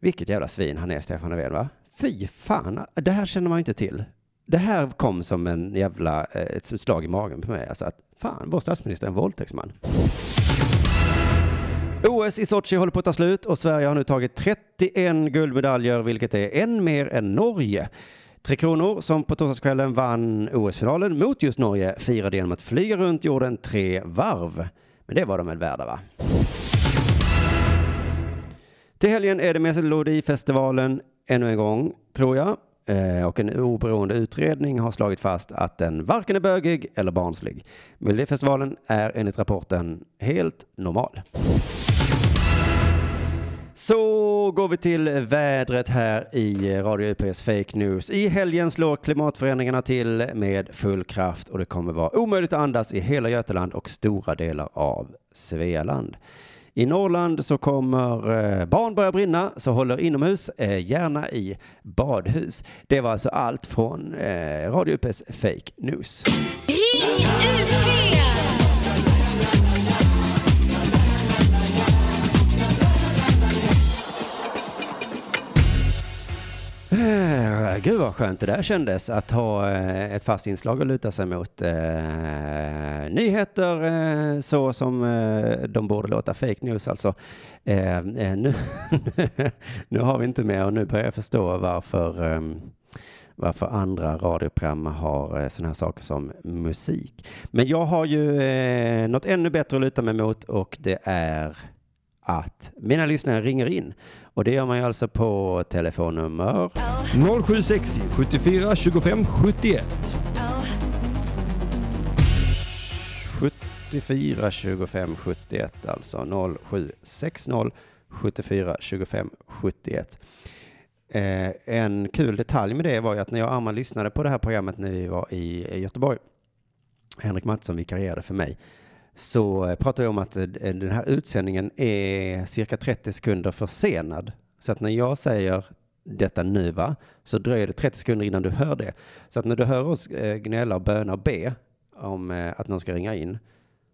Vilket jävla svin han är, Stefan Löfven, va? Fy fan, det här känner man ju inte till. Det här kom som en jävla, eh, ett slag i magen på mig. Alltså att, fan, vår statsminister är en våldtäktsman. OS i Sochi håller på att ta slut och Sverige har nu tagit 31 guldmedaljer, vilket är en mer än Norge. Tre Kronor, som på torsdagskvällen vann OS-finalen mot just Norge, firade genom att flyga runt jorden tre varv. Men det var de väl värda, va? Till helgen är det Melodifestivalen ännu en gång, tror jag. Eh, och en oberoende utredning har slagit fast att den varken är bögig eller barnslig. Melodifestivalen är enligt rapporten helt normal. Så går vi till vädret här i Radio UPs Fake News. I helgen slår klimatförändringarna till med full kraft och det kommer vara omöjligt att andas i hela Götaland och stora delar av Svealand. I Norrland så kommer eh, barn börja brinna, så håller inomhus, eh, gärna i badhus. Det var alltså allt från eh, Radio UPs Fake News. Ring UP! Eh, gud vad skönt det där kändes att ha eh, ett fast inslag att luta sig mot. Eh, nyheter eh, så som eh, de borde låta, fake news alltså. Eh, eh, nu, nu har vi inte mer och nu börjar jag förstå varför, eh, varför andra radioprogram har eh, sådana här saker som musik. Men jag har ju eh, något ännu bättre att luta mig mot och det är att mina lyssnare ringer in. Och det gör man ju alltså på telefonnummer 0760 74 25 71. 74 25 71 alltså 0760 74 25 71. Eh, en kul detalj med det var ju att när jag och Arman lyssnade på det här programmet när vi var i Göteborg, Henrik Mattsson vikarierade för mig, så eh, pratar vi om att eh, den här utsändningen är cirka 30 sekunder försenad. Så att när jag säger detta nu va, så dröjer det 30 sekunder innan du hör det. Så att när du hör oss eh, gnälla och böna och be om att någon ska ringa in,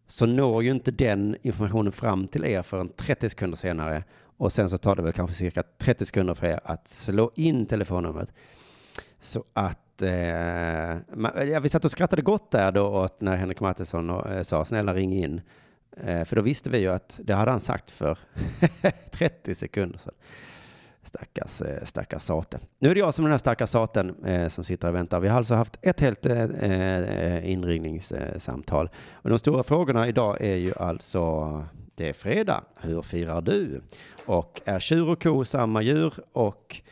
så når ju inte den informationen fram till er förrän 30 sekunder senare. Och sen så tar det väl kanske cirka 30 sekunder för er att slå in telefonnumret. Så att, eh, man, ja, vi satt och skrattade gott där då åt när Henrik Mattisson eh, sa snälla ring in. Eh, för då visste vi ju att det hade han sagt för 30 sekunder sedan. Stackars, eh, stackars sate. Nu är det jag som är den här stackars saten eh, som sitter och väntar. Vi har alltså haft ett helt eh, eh, inringningssamtal. Och de stora frågorna idag är ju alltså, det är fredag, hur firar du? Och är tjur och ko samma djur? Och,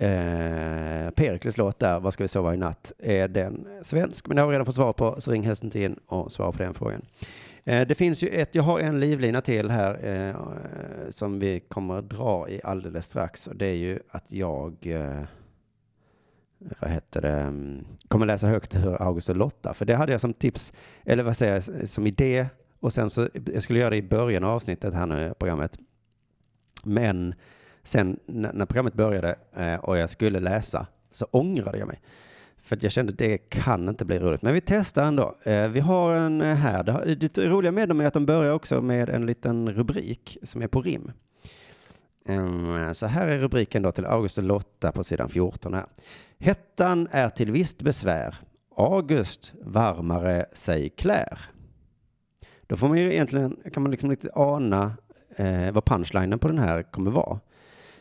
eh, Perikles låt där, Vad ska vi sova i natt, är den svensk? Men det har vi redan fått svar på, så ring helst inte in och svara på den frågan. Eh, det finns ju ett, jag har en livlina till här eh, som vi kommer att dra i alldeles strax. Och det är ju att jag, eh, vad heter det, mm, kommer läsa högt hur August och Lotta, för det hade jag som tips, eller vad säger jag, som idé. Och sen så, jag skulle göra det i början av avsnittet här nu, programmet. Men sen när, när programmet började eh, och jag skulle läsa så ångrade jag mig. För att jag kände det kan inte bli roligt. Men vi testar ändå. Eh, vi har en eh, här. Det, det roliga med dem är att de börjar också med en liten rubrik som är på rim. Mm, Så här är rubriken då till August och Lotta på sidan 14 här. Hettan är till visst besvär. August varmare sig klär. Då får man ju egentligen, kan man liksom lite ana eh, vad punchlinen på den här kommer vara.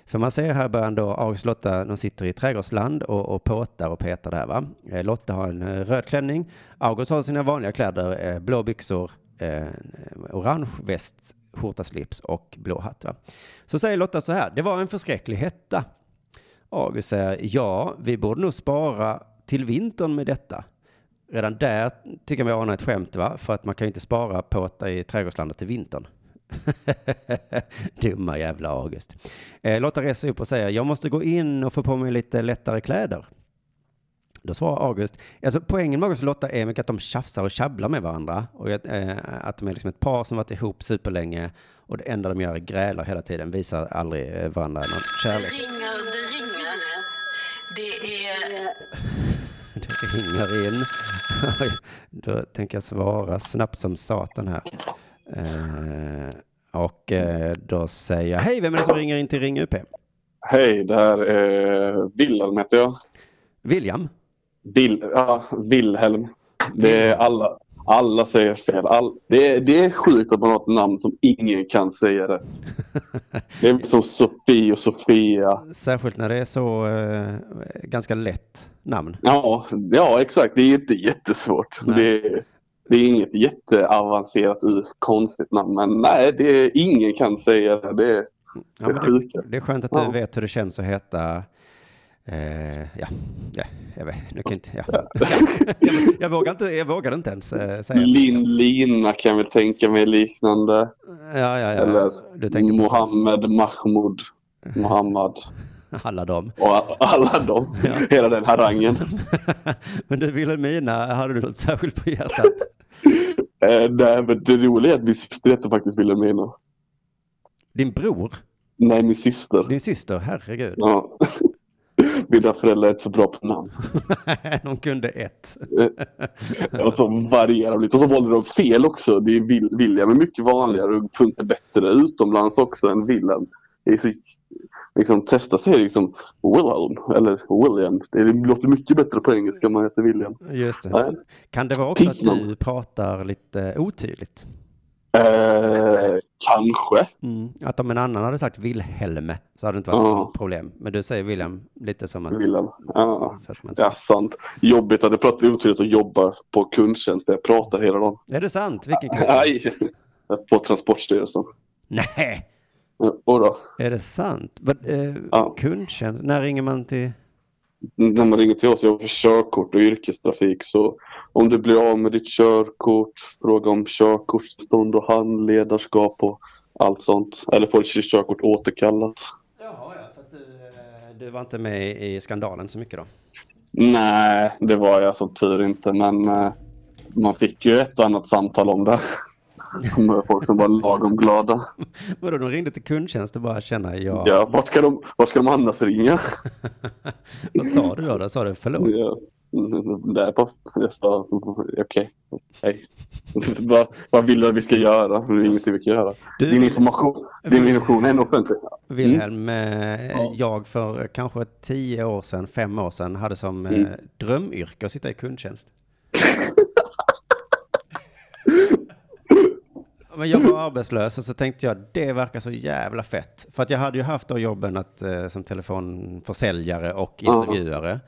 För man ser här i början då August och Lotta, de sitter i trädgårdsland och, och påtar och petar där va. Eh, Lotta har en eh, röd klänning. August har sina vanliga kläder, eh, blå byxor, orange väst, skjorta, slips och blå hatt va. Så säger Lotta så här, det var en förskräcklig hetta. August säger, ja, vi borde nog spara till vintern med detta. Redan där tycker jag vi anar ett skämt va, för att man kan ju inte spara påta i trädgårdslandet till vintern. Dumma jävla August. Eh, Lotta reser upp och säger, jag måste gå in och få på mig lite lättare kläder. Då svarar August, alltså poängen med August och Lotta är mycket att de tjafsar och tjabblar med varandra. Och eh, att de är liksom ett par som varit ihop superlänge och det enda de gör är grälar hela tiden, visar aldrig eh, varandra någon kärlek. ringer, det ringer. Det är... Det ringer in. Då tänker jag svara snabbt som satan här. Eh, och eh, då säger jag, hej, vem är det som ringer in till Ring UP? Hej, det här är Wilhelm heter jag. William? Vil, ja, Wilhelm. Det är alla, alla säger fel. All, det, är, det är sjukt att man har ett namn som ingen kan säga rätt. Det är som Sofie och Sofia. Särskilt när det är så eh, ganska lätt namn. Ja, ja, exakt. Det är inte jättesvårt. Nej. Det är, det är inget jätteavancerat och konstigt namn. Men nej, det är, ingen kan säga det. Det är, Ja, det är det, det är skönt att du Ja. vet hur det känns att heta Eh, ja, ja, jag vet, nu kan inte, ja. jag, jag, vågar inte, jag vågar inte ens eh, säga. Lin Lina kan väl tänka mig liknande. Ja, ja, ja. Eller Du på Mohammed, Mahmoud, Mohammad alla dem. och alla dem. Ja. Hela den harangen. Men du Wilhelmina, hade du något särskilt på hjärtat? Eh, nej, men det roliga är att min syster heter faktiskt Wilhelmina. Din bror? Nej, min syster. Din syster? Herregud. Ja. Mina föräldrar är inte så bra på namn. De kunde ett. Och så varierar lite. Och så valde de fel också. Det är Will- William är mycket vanligare och funkar bättre utomlands också än Wilhelm. Det är så, liksom, testa sig liksom Wilhelm eller William. Det låter mycket bättre på engelska om man heter William. Just det. Nej. Kan det vara också att du pratar lite otydligt? Eh, kanske. Mm. Att om en annan hade sagt Wilhelm så hade det inte varit Ja. något problem. Men du säger William lite som att... Man inte- ja, sant. Jobbigt att jag pratar otydligt och jobbar på kundtjänst där jag pratar hela dagen. Är det sant? Vilken kul. Nej, på Transportstyrelsen. Nej, Då, är det sant? Eh, Ja. Kundtjänst? När ringer man till? när man ringer till oss, jag har för körkort och yrkestrafik så om du blir av med ditt körkort, fråga om körkortsstånd och handledarskap och allt sånt. Eller får ditt körkort återkallat. Jaha, ja, så du, eh, du var inte med i skandalen så mycket då? Nej, det var jag som tur inte men eh, man fick ju ett och annat samtal om det. Med folk som var lagom glada. Vadå, de ringde till kundtjänst och bara känna ja. Ja, vart ska de, vart ska de annars ringa? Vad sa du då? Då sa du förlåt? Ja. Bara, jag sa okej, hej. vad, vad vill du att vi ska göra? Det är ingenting vi kan göra. Du- Din information, din information är ändå offentlig. Wilhelm, eh, Ja. jag för kanske tio år sedan, fem år sedan, hade som eh, Mm. drömyrke att sitta i kundtjänst. Men jag var arbetslös och så tänkte jag det verkar så jävla fett. För att jag hade ju haft då jobben att, eh, som telefonförsäljare och intervjuare.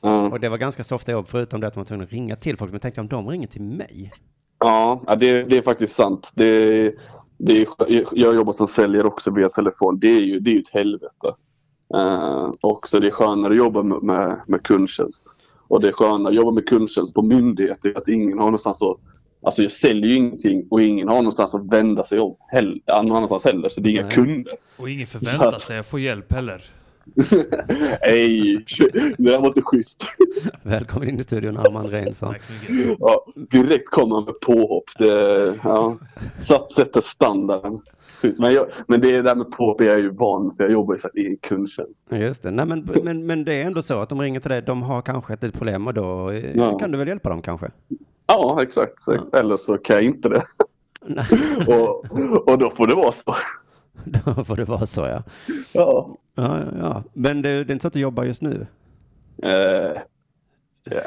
Ja, Och det var ganska softa jobb förutom det att man var tvungen att ringa till folk. Men tänkte jag om de ringer till mig? ja det, det är faktiskt sant. Det, det är, jag jobbar som säljare också via telefon. Det är ju, det är ju ett helvete. Eh, och så det är skönare att jobba med, med, med kundtjänst. Och det är skönare att jobba med kundtjänst på myndigheter att ingen har någonstans att Alltså jag säljer ju ingenting och ingen har någonstans att vända sig om heller, någon annanstans heller. Så det är inga Nej. kunder. Och ingen förväntar att- sig att få hjälp heller. Nej, det där var inte schysst. Välkommen in i studion Armand Reinsson. Tack så mycket. Ja, direkt kommer man med påhopp. Det, ja, satt, sätter standarden. Men, jag, men det där med påhopp är jag ju van för jag jobbar ju i kundtjänst. Just det. Nej, men, men, men det är ändå så att de ringer till dig, de har kanske ett litet problem och då eh, Ja. kan du väl hjälpa dem kanske? Ja, exakt. exakt. Eller så kan jag inte det. Och, och då får det vara så. då får det vara så ja. Ja. Ja, ja, ja. Men det, det är inte så att du jobbar just nu? Eh, ja.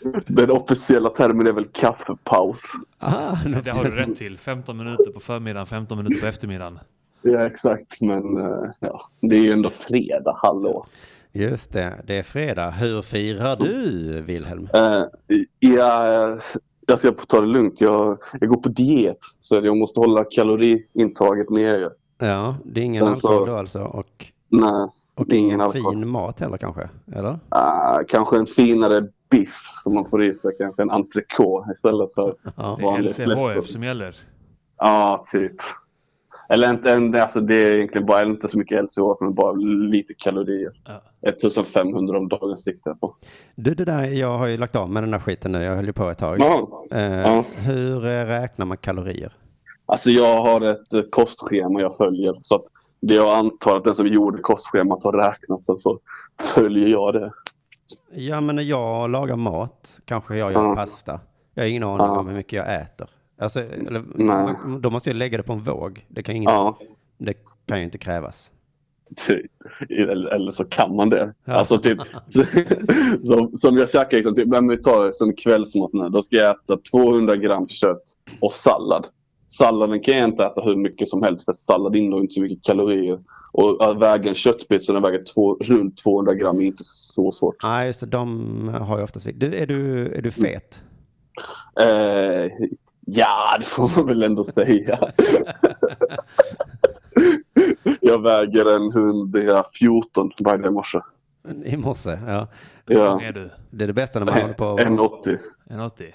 Den officiella termen är väl kaffepaus. Aha, Det har du rätt till. 15 minuter på förmiddagen, 15 minuter på eftermiddagen. Ja, exakt. Men eh, ja, det är ju ändå fredag, hallå. Just det, det är fredag. Hur firar du, Wilhelm? Eh, ja, jag ska ta det lugnt. Jag, jag går på diet. Så jag måste hålla kaloriintaget nere. Ja, det är ingen Alltså- alkohol då alltså och, Nej, och ingen ingen fin mat heller kanske? Eller? Ah, kanske en finare biff som man får i sig. Kanske en entrecote istället för Ja. Det är vanlig LCHF fläsk. som gäller. Ja, typ. Eller inte, en- alltså det är egentligen bara inte så mycket LCHF men bara lite kalorier. Ja. 1500 om dagen siktar jag på. Du, det där, jag har ju lagt av med den här skiten nu. Jag höll ju på ett tag. Ja. Eh, Ja. Hur räknar man kalorier? Alltså jag har ett eh, kostschema jag följer. Så att det jag antar att den som gjorde kostschemat har räknat så, så följer jag det. Ja, men när jag lagar mat kanske jag gör Ja. pasta. Jag har ingen aning Ja. om hur mycket jag äter. Alltså, eller, Nej. då måste jag lägga det på en våg. Det kan, ingen, Ja, det kan ju inte krävas. typ. Eller, eller så kan man det. Ja. Alltså typ, som, som jag käkar, liksom, typ, men vi tar som kvällsmat nu. Då ska jag äta 200 gram kött och sallad. Salladen kan jag inte äta hur mycket som helst för sallad innehåller inte så mycket kalorier. Och att väga en köttbit så den väger två, runt 200 gram är inte så svårt. Nej, just det. De har ju oftast... Du, är, du, är du fet? Eh, ja, det får man väl ändå säga. jag väger en 114 varje morse. I morse? Ja. Hur Ja. är du? Det är det bästa när man håller på... 1,80. 1,80?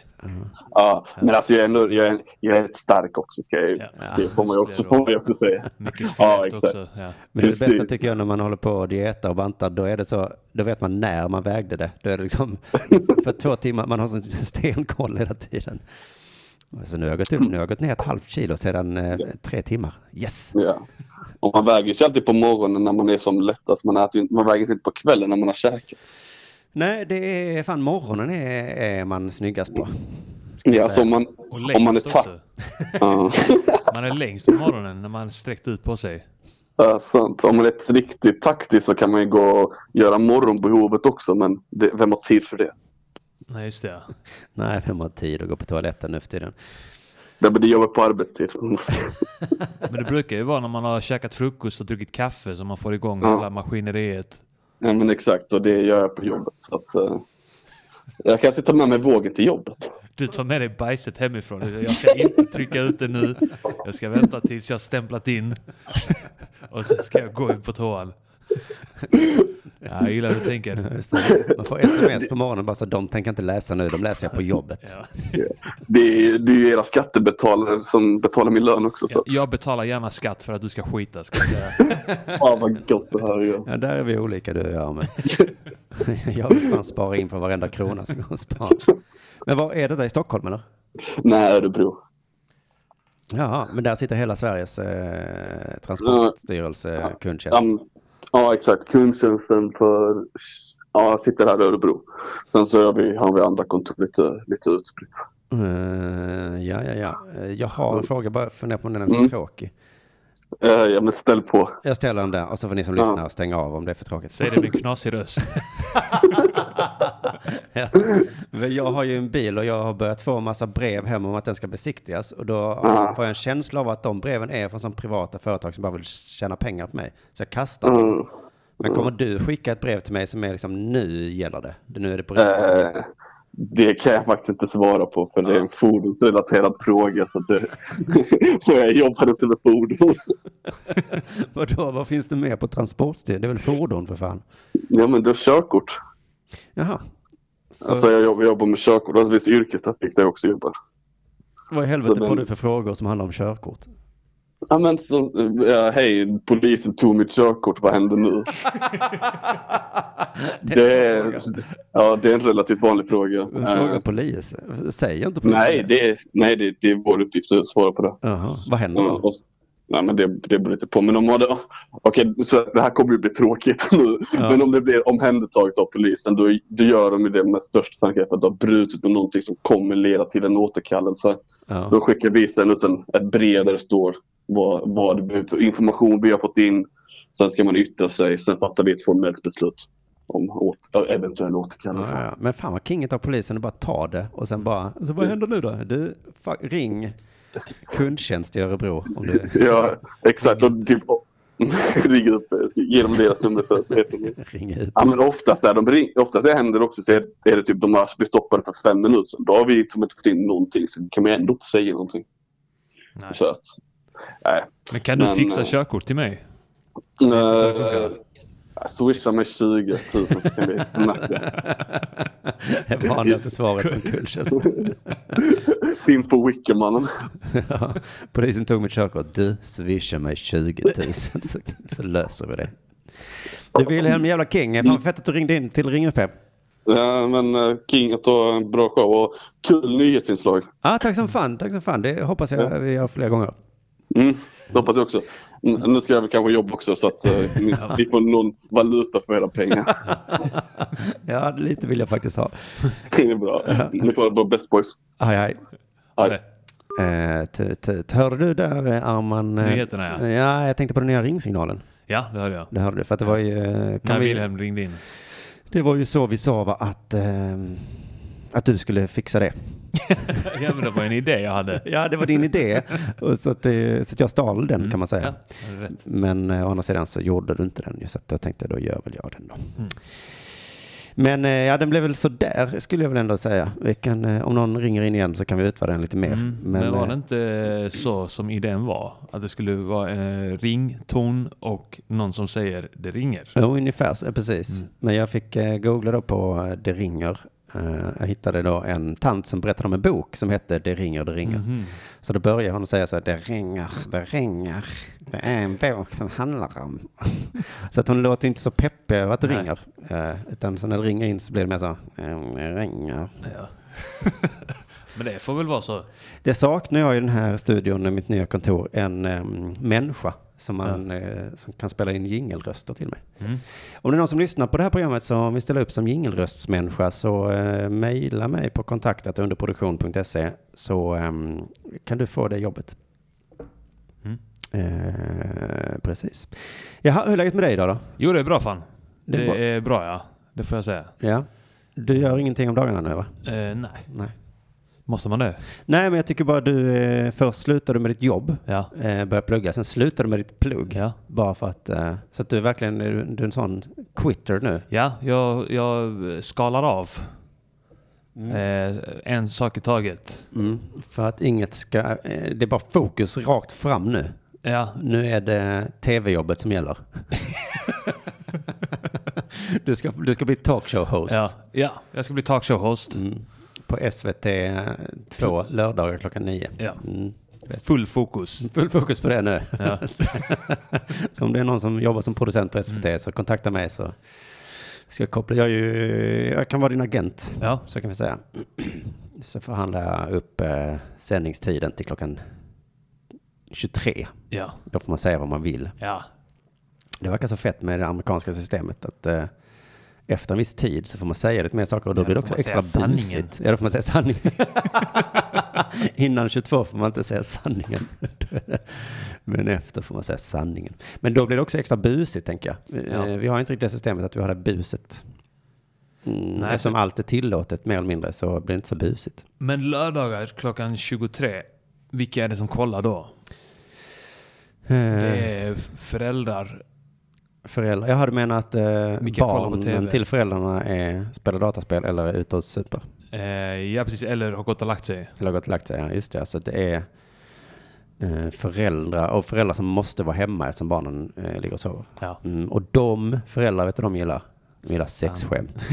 Ja, men alltså jag är, ändå, jag är, jag är rätt stark också ska jag, Ja. ska jag, får, man ju också, Ja. får man ju också säga. Mycket Ja, exakt. också. Ja. Men det, det bästa tycker jag när man håller på och dietar och bantar, då är det så, då vet man när man vägde det. Då är det liksom för två timmar, man har sån stenkoll hela tiden. Så nu har jag gått upp, nu har jag gått ner ett halvt kilo sedan eh, tre timmar. Yes! Ja. Och man väger sig alltid på morgonen när man är som lättast. Man, äter, man väger sig inte på kvällen när man har käkat. Nej, det är fan morgonen är, är man snyggast på. Ja, säga. så om man, Och om man är tack. Man är längst på morgonen när man sträckt ut på sig. Ja, sant. Om man är riktigt taktisk så kan man ju gå och göra morgonbehovet också. Men det, vem har tid för det? Nej, just det. Nej, vem har tid att gå på toaletten nu för tiden? Det blir jobba på arbetstid. Men det brukar ju vara när man har käkat frukost och druckit kaffe som man får igång Ja. hela maskineriet. Ja, men exakt. Och det gör jag på jobbet. Så att, eh, jag kanske tar med mig vågen till jobbet. Du tar med dig bajset hemifrån. Jag ska inte trycka ut det nu. Jag ska vänta tills jag har stämplat in. Och sen ska jag gå in på toan. Ja, jag gillar hur du tänker. Man får sms på morgonen bara så de tänker inte läsa nu, de läser jag på jobbet. Ja. Det är, det är ju era skattebetalare som betalar min lön också. Så. Jag, betalar gärna skatt för att du ska skita. Ska jag säga. Ja, vad gott det här är. Ja, där är vi olika du och jag med. jag vill fan spara in på varenda krona som går att spara. Men vad är det där i Stockholm eller? Nej, Örebro. Ja, men där sitter hela Sveriges eh, transportstyrelse, kundtjänst. Um, ja, exakt. Kundtjänsten för... Ja, sitter här i Örebro. Sen så har vi, har vi andra kontor lite, lite utspritt. Eh, ja, ja, ja. Eh, Jag har en fråga, bara fundera på om den är Mm. tråkig. Eh, ja, men ställ på. Jag ställer den där och så får ni som Ja. lyssnar stänga av om det är för tråkigt. Säg det med en knasig röst. Ja. Jag har ju en bil och jag har börjat få en massa brev hem om att den ska besiktigas. Och då Ja. får jag en känsla av att de breven är från som privata företag som bara vill tjäna pengar på mig. Så jag kastar dem. Mm. Men kommer du skicka ett brev till mig som är liksom nu gäller det? Nu är det på riktigt? Eh, det kan jag faktiskt inte svara på för det är en fordonsrelaterad fråga. Så, det, så jag jobbar inte med fordon. Vadå, vad finns det mer på transportstöd? Det är väl fordon för fan? Ja men det är körkort. Jaha. Så Alltså jag jobbar, jobbar med körkort. Alltså visst yrkestrafik där jag också jobbar. vad i helvete så den- får du för frågor som handlar om körkort? Ja men så, ja, hej polisen tog mitt körkort, vad händer nu? det, är, ja, det är en relativt vanlig fråga. Fråga Eh, polis. Säger inte polisen nej, det är, nej det, det är vår uppgift att svara på det. Jaha. Vad händer då? och, nej men det, det beror lite på. Men om det, okej, så det här kommer ju bli tråkigt nu. Ja. Men om det blir omhändertaget av polisen då, då gör de ju det med största sannolikhet att du har brutit med någonting som kommer leda till en återkallelse. Ja. Då skickar vi sen ut en, ett brev där det står vad, vad det för information vi har fått in. Sen ska man yttra sig. Sen fattar vi ett formellt beslut om åter, eventuell återkallelse. Ja, ja. Men fan vad kinget av polisen att bara ta det och sen bara, så vad händer nu då? Du, fa- ring kundtjänst i Örebro om du Ja, exakt. Och typ, ring upp, ge dem deras nummer för ringer ut. Ja men oftast är de ring, oftast är händer också så är är det typ de har blivit stoppade för fem minuter sedan. Då har vi liksom inte fått in någonting så kan man ändå inte säga någonting. Nej. Så att, nej. Men kan du Men, fixa eh, körkort till mig? Nej, funkar. Swisha mig 20 000 så kan vi snacka. Det vanligaste svaret från kundtjänsten. Finns på Wickermannen. Ja, polisen tog mitt körkort. Du swishar mig 20 000 så, så löser vi det. Du Wilhelm, jävla king. Fan fett att du ringde in till Ring UP. Ja, men eh, King att ha en bra show och kul nyhetsinslag. Ah, tack som fan, tack som fan. Det hoppas jag vi gör fler gånger. Mm, det hoppas jag också. Nu ska jag väl kanske jobba också så att eh, ni får någon valuta för era pengar. Ja, lite vill jag faktiskt ha. Det är bra. Ni får vara best boys. Aj, aj. Aj. Eh. Hörde du där eh, Arman? eh, Nyheterna, ja. Ja, jag tänkte på den nya ringsignalen. Ja, det hörde jag. Det hörde du, för att det var ju... När Kan vi, Wilhelm ringde in. det var ju så vi sa va, att, eh, att du skulle fixa det. ja, men det var en idé jag hade. Ja, det var din idé. Och så, att, så att jag stal den kan man säga. Ja. Men eh, å andra sidan så gjorde du inte den ju, så att jag tänkte då gör väl jag den då. Mm. Men eh, ja, den blev väl så där skulle jag väl ändå säga. Vi kan, eh, om någon ringer in igen så kan vi utvärdera den lite mer. Mm, men, var eh, det inte så som idén var? Att det skulle vara en rington och någon som säger det ringer? Jo, ungefär precis. Mm. Men jag fick googla då på Det ringer. Eh, jag hittade då en tant som berättade om en bok som hette Det ringer, det ringer. Mhm. Så då började hon säga så här, det ringer, det ringer. Det är en bok som handlar om. så att hon låter inte så peppig över att det Nej. ringer. Eh, utan så när det ringer in så blir det mer så, eh, det ringer. Ja. men det får väl vara så. Det saknar jag i den här studion, i mitt nya kontor, en um, människa som, man, eh, som kan spela in jingelröster till mig. Mm. Om det är någon som lyssnar på det här programmet som vill ställa upp som jingelröstsmänniska så eh, mejla mig på kontaktat underproduktion.se så ehm, kan du få det jobbet. Mm. Eh, precis. Jaha, hur är läget med dig idag då? Jo, det är bra fan. Det Det är är, bra. bra ja. Det får jag säga. Ja. Du gör ingenting om dagarna nu va? Eh, nej. Nej. Måste man det? Nej, men jag tycker bara du, eh, först slutade du med ditt jobb, Ja. eh, började plugga, sen slutade du med ditt plugg. Ja. Bara för att, eh, så att du är verkligen, du, är en sån quitter nu. Ja, jag, jag skalar av. Eh, en sak i taget. Mm. För att inget ska, eh, det är bara fokus rakt fram nu. Ja, Nu är det tv-jobbet som gäller. du, ska, du ska bli talkshow-host ja, ja, jag ska bli talkshow-host. mm. På SVT 2 lördagar klockan nio. Ja. Mm. Full fokus. Full fokus på det nu. Ja. så om det är någon som jobbar som producent på SVT Mm. så kontakta mig så ska jag koppla. Jag, ju, jag kan vara din agent, Ja, så kan vi säga. Så förhandlar jag upp eh, sändningstiden till klockan 23. ja, Då får man säga vad man vill. ja. Det verkar så fett med det amerikanska systemet att eh, efter en viss tid så får man säga lite mer saker och då Ja, blir det också extra busigt. Ja, då får man säga sanningen. Innan 22 får man inte säga sanningen. Men efter får man säga sanningen. Men då blir det också extra busigt, tänker jag. Ja. Eh, Vi har inte riktigt det systemet att vi har det buset. Mm, Nej, eftersom så- allt är tillåtet mer eller mindre så blir det inte så busigt. Men lördagar klockan 23, vilka är det som kollar då? Det Eh, är föräldrar. Föräldrar. Jag hade menat eh, barnen till föräldrarna är, spelar dataspel eller är ute och super. Eh, ja, precis. Eller har gått och lagt sig. Eller har gått och lagt sig, ja just det. Så det är eh, föräldrar och föräldrar som måste vara hemma eftersom barnen eh, ligger och sover. Ja. Mm, och de föräldrar, vet du de gillar? De gillar sexskämt.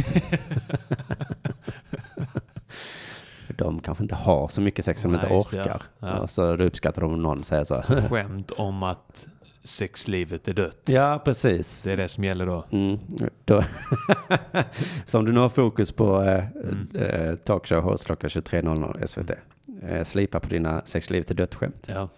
För de kanske inte har så mycket sex som de inte ja. orkar. Ja. Och så då uppskattar de om någon säger så. Skämt om att sexlivet är dött. ja, precis. Det är det som gäller då. Mm, då. så om du nu har fokus på eh, Mm. eh, talkshow hos klockan 23.00 SVT. Eh, slipa på dina sexliv till dött-skämt. Ja.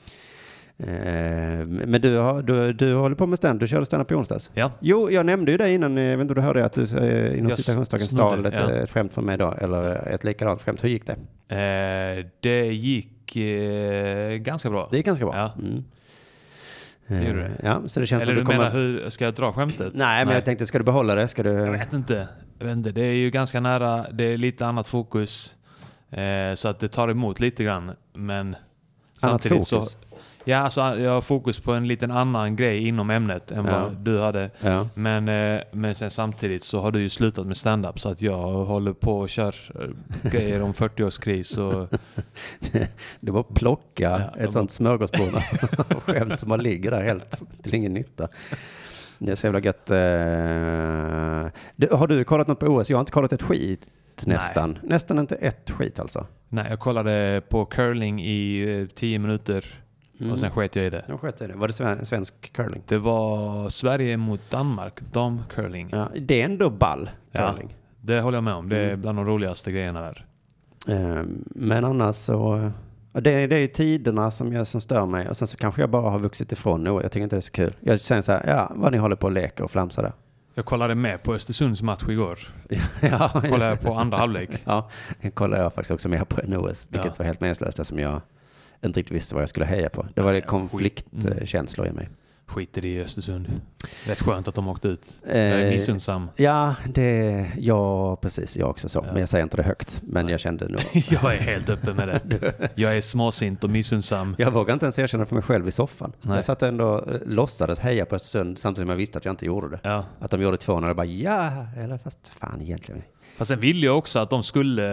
Eh, men du, har, du, du håller på med stand, du körde stand på onsdags. Ja. Jo, jag nämnde ju det innan, eh, jag vet inte om du hörde att du eh, inom citationstecken stal ett, ja. ett skämt från mig då, eller ett likadant skämt. Hur gick det? Eh, det gick eh, ganska bra. Det gick ganska bra. Ja. Mm. Det gjorde Eh, det. Ja, så det känns Eller som du kommer... menar hur, ska jag dra skämtet? Nej, men jag tänkte, ska du behålla det? Ska du... Jag vet inte. Jag vet inte. Det är ju ganska nära, det är lite annat fokus. Eh, så att det tar emot lite grann. Men samtidigt fokus? så... Ja, alltså jag har fokus på en liten annan grej inom ämnet än Ja. vad du hade. Ja. Men, eh, men sen samtidigt så har du ju slutat med stand-up så att jag håller på och kör eh, grejer om 40-årskris och... Det var att plocka Ja, ett sånt smörgåsbord av skämt som bara ligger där helt till ingen nytta. Det är så jävla gött. eh. Har du kollat något på OS? Jag har inte kollat ett skit nästan. Nästan inte ett skit alltså. Nej, jag kollade på curling i eh, 10 minuter och sen sket jag i det. Jag sköt i det. Var det sven- svensk curling? Det var Sverige mot Danmark, damcurling. Ja, det är ändå ball Ja. curling. Det håller jag med om. Det är Mm. bland de roligaste grejerna där. Eh, Men annars så, ja, det, är- det är ju tiderna som, jag, som stör mig och sen så kanske jag bara har vuxit ifrån nu. Jag tycker inte det är så kul. Jag säger så här, ja, vad ni håller på och leker och flamsar där. Jag kollade med på Östersunds match igår. ja, Kollade på andra halvlek. Ja, det kollade jag faktiskt också med på en OS, vilket Ja. var helt meningslöst eftersom jag inte riktigt visste vad jag skulle heja på. Det var det Ja, konfliktkänslor i mig. Skiter i Östersund. Rätt skönt att de åkte ut. Eh, Jag är missunnsam. Ja, det, ja, precis, jag också så. Ja. Men jag säger inte det högt. Men jag kände nog, Jag är helt öppen med det. Jag är småsint och missunnsam. jag vågar inte ens erkänna för mig själv i soffan. Nej. Jag satt ändå eh, låtsades heja på Östersund samtidigt som jag visste att jag inte gjorde det. Ja. Att de gjorde två när det bara ja, eller fast fan egentligen. Fast sen ville jag också att de skulle,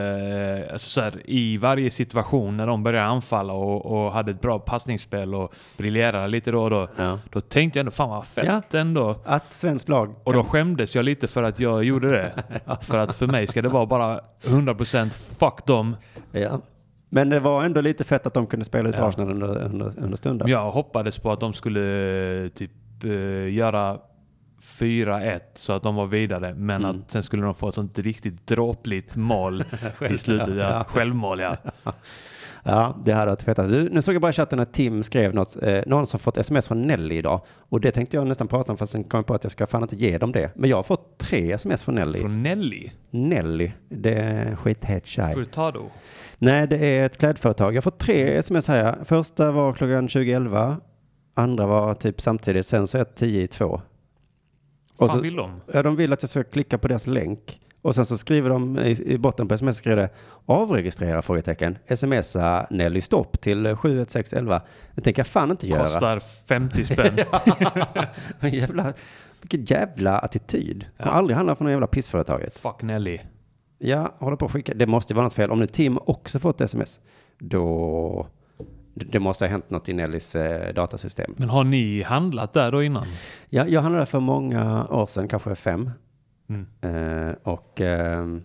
eh, alltså så här, i varje situation när de började anfalla och, och hade ett bra passningsspel och briljerade lite då och då. Ja. Då tänkte jag ändå, fan vad fett Ja. ändå. Att svenskt lag Och då skämdes jag lite för att jag gjorde det. För att för mig ska det vara bara 100% fuck dem. Ja. Men det var ändå lite fett att de kunde spela ut Ja. Arsenal under, under, under stunden. Jag hoppades på att de skulle eh, typ eh, göra 4-1 så att de var vidare. Men Mm. att sen skulle de få ett sånt riktigt dråpligt mål i slutet. Ja, Ja. Självmål ja. Ja, det hade varit fetast. Nu såg jag bara i chatten att Tim skrev något, eh, någon som fått sms från Nelly idag. Och det tänkte jag nästan prata om fast sen kom jag på att jag ska fan inte ge dem det. Men jag har fått tre sms från Nelly. Från Nelly. Nelly, det är skithet tjej. Furtado. Nej, det är ett klädföretag. Jag har fått tre sms här. Första var klockan 2011. Andra var typ samtidigt. Sen så är det 10 i två. Och så, vill de? ja, de vill att jag ska klicka på deras länk. Och sen så skriver de i, i botten på sms skriver det avregistrera frågetecken. Smsa Nelly stopp till 71611. Det tänker jag fan inte göra. Kostar 50 spänn. Jävla, vilken jävla attityd. Har Ja. aldrig handlat från någon jävla pissföretaget. Fuck Nelly. Jag håller på att skicka. Det måste vara något fel. Om nu Tim också fått sms, då det måste ha hänt något i Nellys eh, datasystem. Men har ni handlat där då innan? Ja, jag handlade för många år sedan, kanske fem. Mm. Eh, och ehm,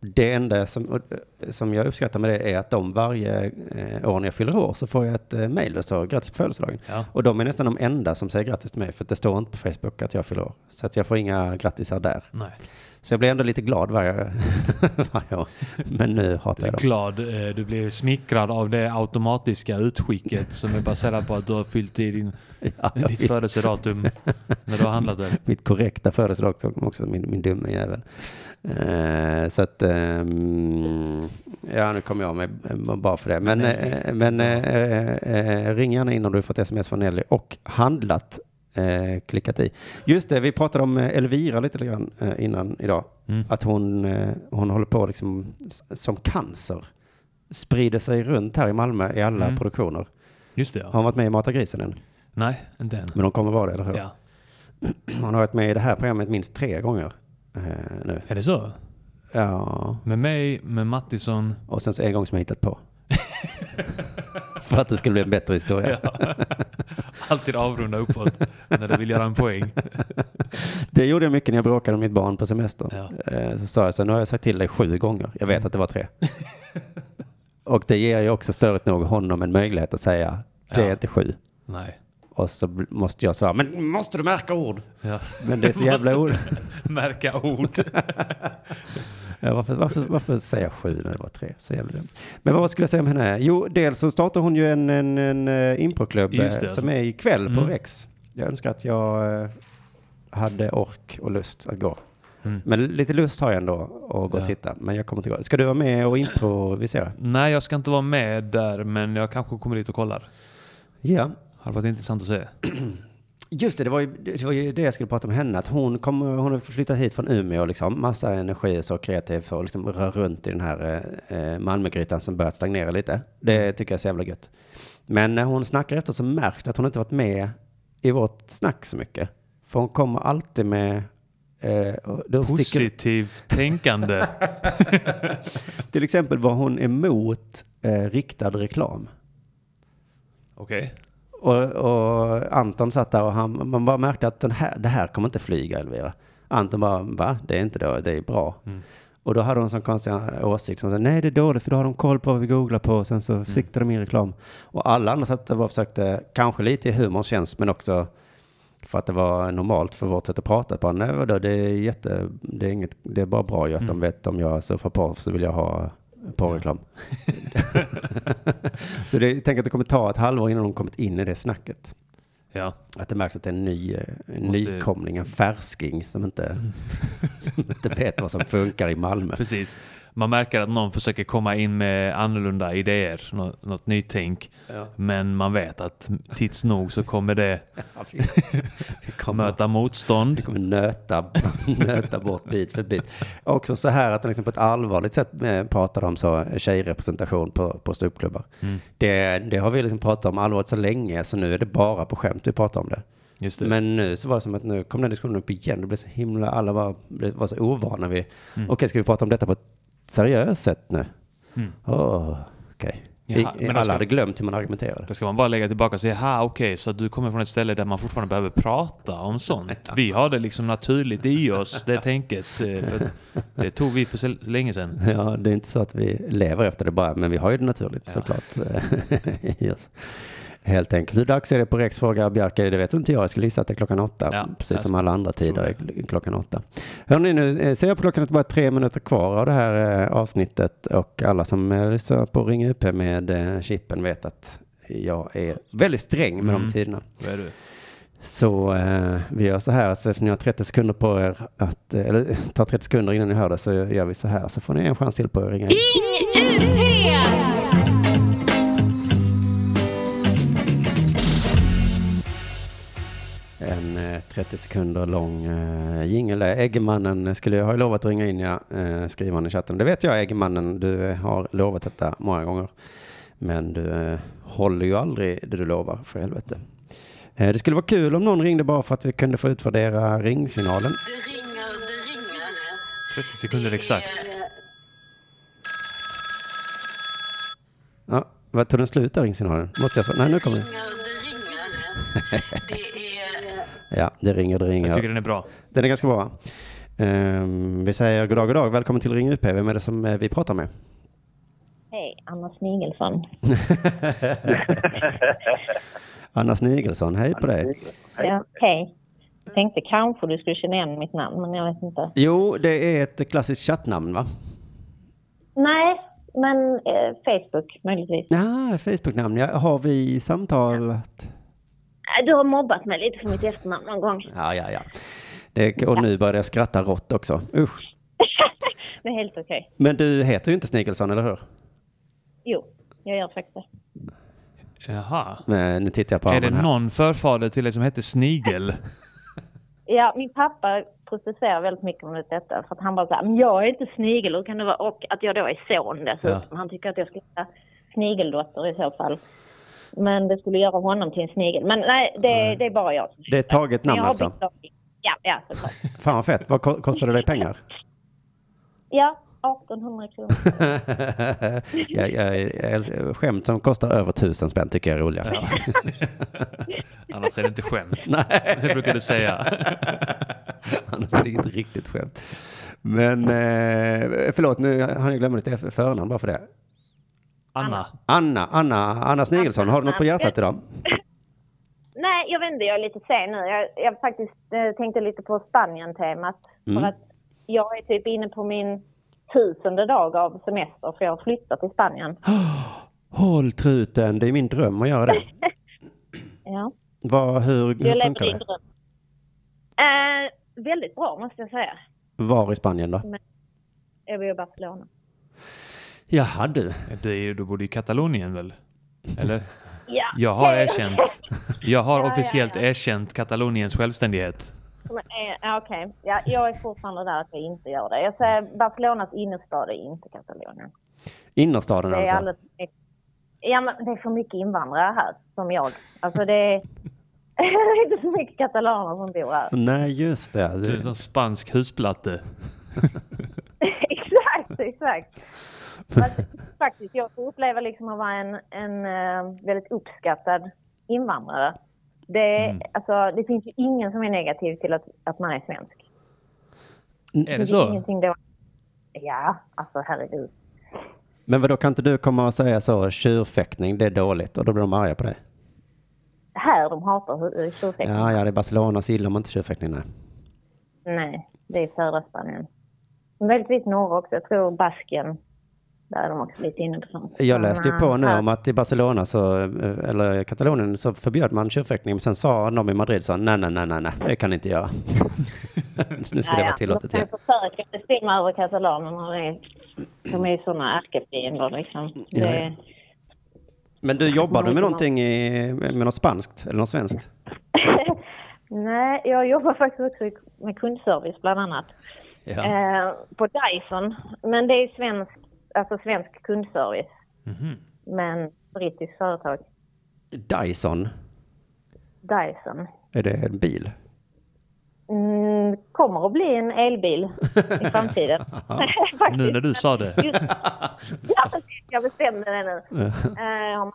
det enda som, och, eh, som jag uppskattar med det är att de varje eh, år när jag fyller år så får jag ett eh, där det står grattis på födelsedagen. Ja. Och de är nästan de enda som säger grattis till mig för att det står inte på Facebook att jag fyller år. Så att jag får inga grattisar där. Nej. Så jag blir ändå lite glad varje, varje år. Men nu hatar jag dem. glad, eh, du blir smickrad av det automatiska utskicket som är baserat på att du har fyllt i din, Ja, ditt vet. födelsedatum när du har handlat där. Mitt korrekta födelsedag också, min, min dumme jävel. Eh, så att, ehm, ja nu kommer jag med eh, bara för det. Men, men ring gärna in om du fått sms från Nelly och handlat, eh, klickat i. Just det, vi pratade om eh, Elvira lite grann eh, innan idag. Mm. Att hon, eh, hon håller på liksom som cancer. Sprider sig runt här i Malmö i alla Mm. produktioner. Just det Har ja. hon varit med i Mata grisen än? Nej, inte än. Men hon kommer vara det, eller hur? Ja. Hon har varit med i det här programmet minst tre gånger eh, nu. Är det så? Ja. Med mig, med Mattisson. Och sen så en gång som jag hittat på. För att det skulle bli en bättre historia. Ja. Alltid avrunda uppåt när du vill göra en poäng. Det gjorde jag mycket när jag bråkade med mitt barn på semestern. Ja. Eh, Så sa jag så nu har jag sagt till dig sju gånger. Jag vet att det var tre. Och det ger ju också störigt nog honom en möjlighet att säga det är Ja. inte sju. Nej. Och så måste jag svara, men måste du märka ord? Ja. Men det är så jävla ord. Märka ord. Ja, varför, varför, varför säga jag sju när det var tre? Så jävla dumt. Men vad skulle jag säga om henne? Jo, dels så startar hon ju en, en, en uh, improklubb det, eh, som alltså. är ikväll på Mm. Rex. Jag önskar att jag eh, hade ork och lust att gå. Mm. Men lite lust har jag ändå att gå och Ja. titta. Men jag kommer inte gå. Ska du vara med och improvisera? Nej, jag ska inte vara med där, men jag kanske kommer dit och kollar. Ja. Hade varit intressant att se. Just det, det var, ju, det var ju det jag skulle prata om henne. Att hon, kom, hon har flyttat hit från Umeå, liksom, massa energi, så kreativ för att liksom röra runt i den här eh, Malmögrytan som börjat stagnera lite. Det tycker jag är så jävla gött. Men när hon snackar efter så märks det att hon inte varit med i vårt snack så mycket. För hon kommer alltid med... Eh, och sticker, Positivt tänkande. till exempel var hon emot eh, riktad reklam. Okej. Och, och Anton satt där och han, man bara märkte att den här, det här kommer inte flyga Elvira. Anton bara, va? Det är inte det, det är bra. Mm. Och då hade hon en sån konstig åsikt som sa, nej det är dåligt för då har de koll på vad vi googlar på och sen så Mm. siktar de in reklam. Och alla andra satt och försökte, kanske lite i humorns tjänst, men också för att det var normalt för vårt sätt att prata på. Nej vadå, det är jätte, det är inget, det är bara bra ju att de Mm. vet om jag surfar på så vill jag ha porrreklam. så det, tänker att det kommer ta ett halvår innan de kommit in i det snacket. Ja. Att det märks att det är en, ny, eh, en nykomling, en färsking som inte, som inte vet vad som funkar i Malmö. Precis. Man märker att någon försöker komma in med annorlunda idéer, något, något nytänk. Ja. Men man vet att tids nog så kommer det kommer, möta motstånd. vi kommer nöta, nöta bort bit för bit. Också så här att liksom på ett allvarligt sätt eh, pratar om så tjejrepresentation på, på ståuppklubbar. Mm. Det, det har vi liksom pratat om allvarligt så länge så nu är det bara på skämt vi pratar om det. Det. Men nu så var det som att nu kom den diskussionen upp igen. Det blev så himla, alla var, var så ovana vid, Mm. okej ska vi prata om detta på ett seriöst sätt nu? Mm. Jaha, I- men då Alla ska- hade glömt hur man argumenterade. Då ska man bara lägga tillbaka och säga, ha okej, så du kommer från ett ställe där man fortfarande behöver prata om sånt. Vi har det liksom naturligt i oss, det tänket. eh, det tog vi för så länge sedan. Ja, det är inte så att vi lever efter det bara, men vi har ju det naturligt Ja. såklart. i oss. Helt enkelt. Hur dags är det på Rex frågar Bjarke? Det vet inte jag. Jag skulle gissa att det är klockan åtta. Ja, precis som alla andra tider är klockan åtta. Hörrni, nu eh, ser jag på klockan att det bara är tre minuter kvar av det här eh, avsnittet och alla som eh, lyssnar på Ring UP med chippen vet att jag är väldigt sträng med Mm. de tiderna. Vad är du? Så eh, vi gör så här, så eftersom ni har 30 sekunder på er att, eh, eller tar 30 sekunder innan ni hör det så gör vi så här, så får ni en chans till på er att ringa in. Ring UP! En eh, 30 sekunder lång eh, jingel. där. Eggemannen skulle jag ha lovat att ringa in, ja, eh, skriver han i chatten. Det vet jag Eggemannen, du eh, har lovat detta många gånger. Men du eh, håller ju aldrig det du lovar, för helvete. Eh, det skulle vara kul om någon ringde bara för att vi kunde få utvärdera ringsignalen. Det ringer, det ringer. 30 sekunder exakt. Ja, vad tog den slut där ringsignalen? Måste jag svara? Nej, nu kommer den. Ringer, det ringer. Det är... Ja, det ringer, det ringer. Jag tycker den är bra. Den är ganska bra. Ehm, vi säger god dag, god dag. Välkommen till Ring UP. Vem är det som eh, vi pratar med? Hej, Anna Snigelsson. Anna Snigelsson, hej på dig. Ja, hej. Jag tänkte kanske du skulle känna igen mitt namn, men jag vet inte. Jo, det är ett klassiskt chattnamn va? Nej, men eh, Facebook möjligtvis. Ja, Facebook-namn. Ja, har vi samtalat? Du har mobbat mig lite för mitt efternamn någon gång. Ja, ja, ja. Det, och nu börjar jag skratta rått också. Usch. Det är helt okej. Men du heter ju inte Snigelsson, eller hur? Jo, jag gör faktiskt det. Jaha. Men nu tittar jag på Är det här. någon förfader till dig som hette Snigel? Ja, min pappa protesterar väldigt mycket mot detta. För att han bara säger, men jag är inte snigel, hur kan det vara? Och att jag då är son dessutom. Han tycker att jag ska heta snigeldotter i så fall. Men det skulle göra honom till en snigel. Men nej, det, det är bara jag som Det är taget namn alltså? Ja, ja såklart. Fan vad fett. Vad ko- kostar det dig pengar? Ja, 1800 kronor. jag, jag, jag, skämt som kostar över tusen spänn tycker jag är roliga. Ja. Annars är det inte skämt. Nej. Det brukar du säga. Annars är det inget riktigt skämt. Men eh, förlåt, nu har jag glömt ditt förnamn bara för det. Anna. Anna, Anna, Anna Snigelsson, har du något på hjärtat idag? Nej, jag vet inte, jag är lite sen nu. Jag, jag faktiskt eh, tänkte lite på Spanien-temat. Mm. För att jag är typ inne på min tusende dag av semester för jag har flyttat till Spanien. Håll truten, det är min dröm att göra det. Ja. Vad, hur, Jag hur lever funkar det? dröm. Eh, väldigt bra måste jag säga. Var i Spanien då? Jag bor i Barcelona. Jaha du. Du, är, ju- du bor i Katalonien väl? Eller? Ja. Jag har erkänt. Jag har Ja, ja, officiellt erkänt Kataloniens självständighet. Eh, ja, Okej, ja, jag är fortfarande där att jag inte gör det. Jag säger Barcelonas innerstad är inte Katalonien. Innerstaden Det är alltså? alldeles Ja, men det är för mycket invandrare här, som jag. Alltså det är, det är inte så mycket katalaner som bor här. Nej, just det. Du är en spansk husplatte. exakt, exakt. Faktiskt, jag får uppleva liksom att vara en, en eh, väldigt uppskattad invandrare. Det, Mm. alltså, det finns ju ingen som är negativ till att, att man är svensk. Är Det det så? Då. Ja, alltså herregud. Men vad då kan inte du komma och säga så, tjurfäktning, det är dåligt och då blir de arga på dig? Här de hatar tjurfäktning. Ja, ja, det är Barcelona så gillar man inte tjurfäktning, nej. Nej, det är södra Spanien. Möjligtvis norra också. Jag tror Baskien. Där är de också lite sånt. Jag läste ju på äh, nu om att i Barcelona så, eller Katalonien så förbjöd man tjurfäktning men sen sa de i Madrid så nej, nej, nej, nej, nej, det kan ni inte göra. nu ska det vara tillåtet De igen. kan försöka bestämma över katalanerna. De är ju sådana ärkefiender liksom. Men du, jobbar du med någonting i, med något spanskt eller något svenskt? Nej, jag jobbar faktiskt också med kundservice bland annat. Ja. Eh, på Dyson. Men det är svensk, alltså svensk kundservice. Mhm. Men brittiskt företag. Dyson, Dyson. är det en bil? Mm, kommer att bli en elbil i framtiden. Nu när du sa det. Ja. Jag bestämde det nu. Eh.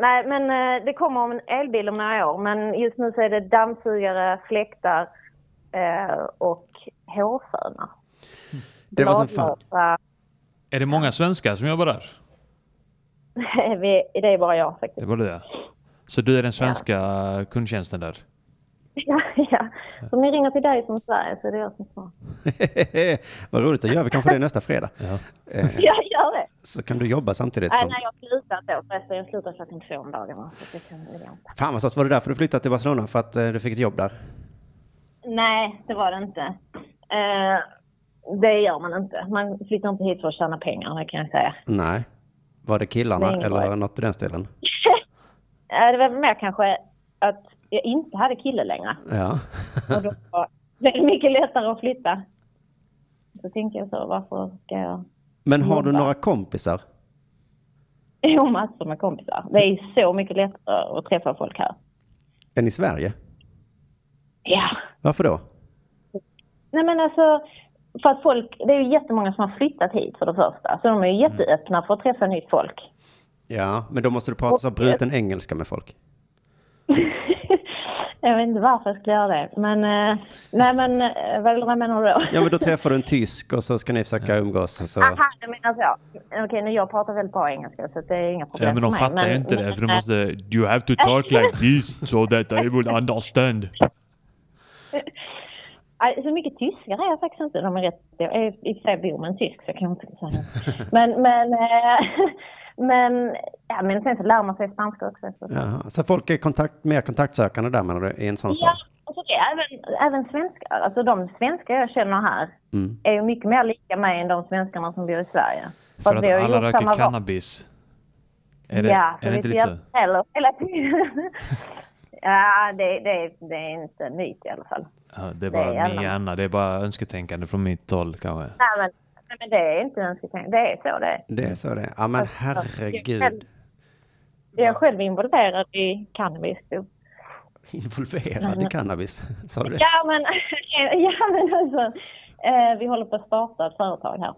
Nej, men eh, det kommer om en elbil om några år. Men just nu så är det dammsugare, fläktar eh, och hårfönar. Det var som fan. Är det många svenskar som jobbar där? Det är bara jag faktiskt. Det var det. Så du är den svenska kundtjänsten där? Ja, ja. Så om ni ringer till dig från Sverige så är det jag som svarar. Vad roligt att göra, vi kan få det nästa fredag. Eh, Ja, gör det. Så kan du jobba samtidigt Nej, som... nej, jag slutar då förresten. Jag slutar klockan två om dagarna. Så det kan det går inte. Fan vad stort, var det därför du flyttade till Barcelona? För att eh, du fick ett jobb där? Nej, det var det inte. Eh, det gör man inte. Man flyttar inte hit för att tjäna pengar, det kan jag säga. Nej. Var det killarna Nej, eller något i den stilen? Det var mer kanske att jag inte hade kille längre. Ja. Och då var det mycket lättare att flytta. Så tänkte jag så, varför ska jag... Men har du Jobba. några kompisar? Jo, massor med kompisar. Det är så mycket lättare att träffa folk här. Än i Sverige? Ja. Varför då? Nej men alltså, för att folk, det är ju jättemånga som har flyttat hit för det första. Så de är ju jätteöppna för att träffa nytt folk. Ja, men då måste du prata så bruten engelska med folk. Jag vet inte varför jag skulle göra det. Men, eh, nej men, eh, vad, vad menar du då? Ja, men då träffar du en tysk och så ska ni försöka umgås och så... Aha, du menar så. Okej, nu jag pratar väldigt bra engelska så det är inga problem Ja, men de för mig. fattar ju inte det, för de eh, måste... You have to talk like this so that I will understand. Så mycket tyskar är jag faktiskt inte. De är rätt, jag är i och för sig bor med en tysk så jag kan inte säga. Men, men, eh, men, ja, men sen så lär man sig spanska också. Så. Ja, så folk är kontakt, mer kontaktsökande där menar du, i en sån Ja, stad? alltså det är även, även svenskar. Alltså de svenskar jag känner här Mm. är ju mycket mer lika mig än de svenskarna som bor i Sverige. För att vi har ju alla röker cannabis. Är det, ja, är det inte lite så? heller hela tiden. Ja, det, det, det är inte en myt i alla fall. Ja, det är det är bara min hjärna. Det är bara önsketänkande från mitt håll kanske. Nej, men, nej, men det är inte önsketänkande. Det är så det är. Det är så det är. Ja, men herregud. Jag är själv involverad i cannabis. då. Involverad i cannabis, sa du det? Ja, men, ja, men alltså, Eh, vi håller på att starta ett företag här.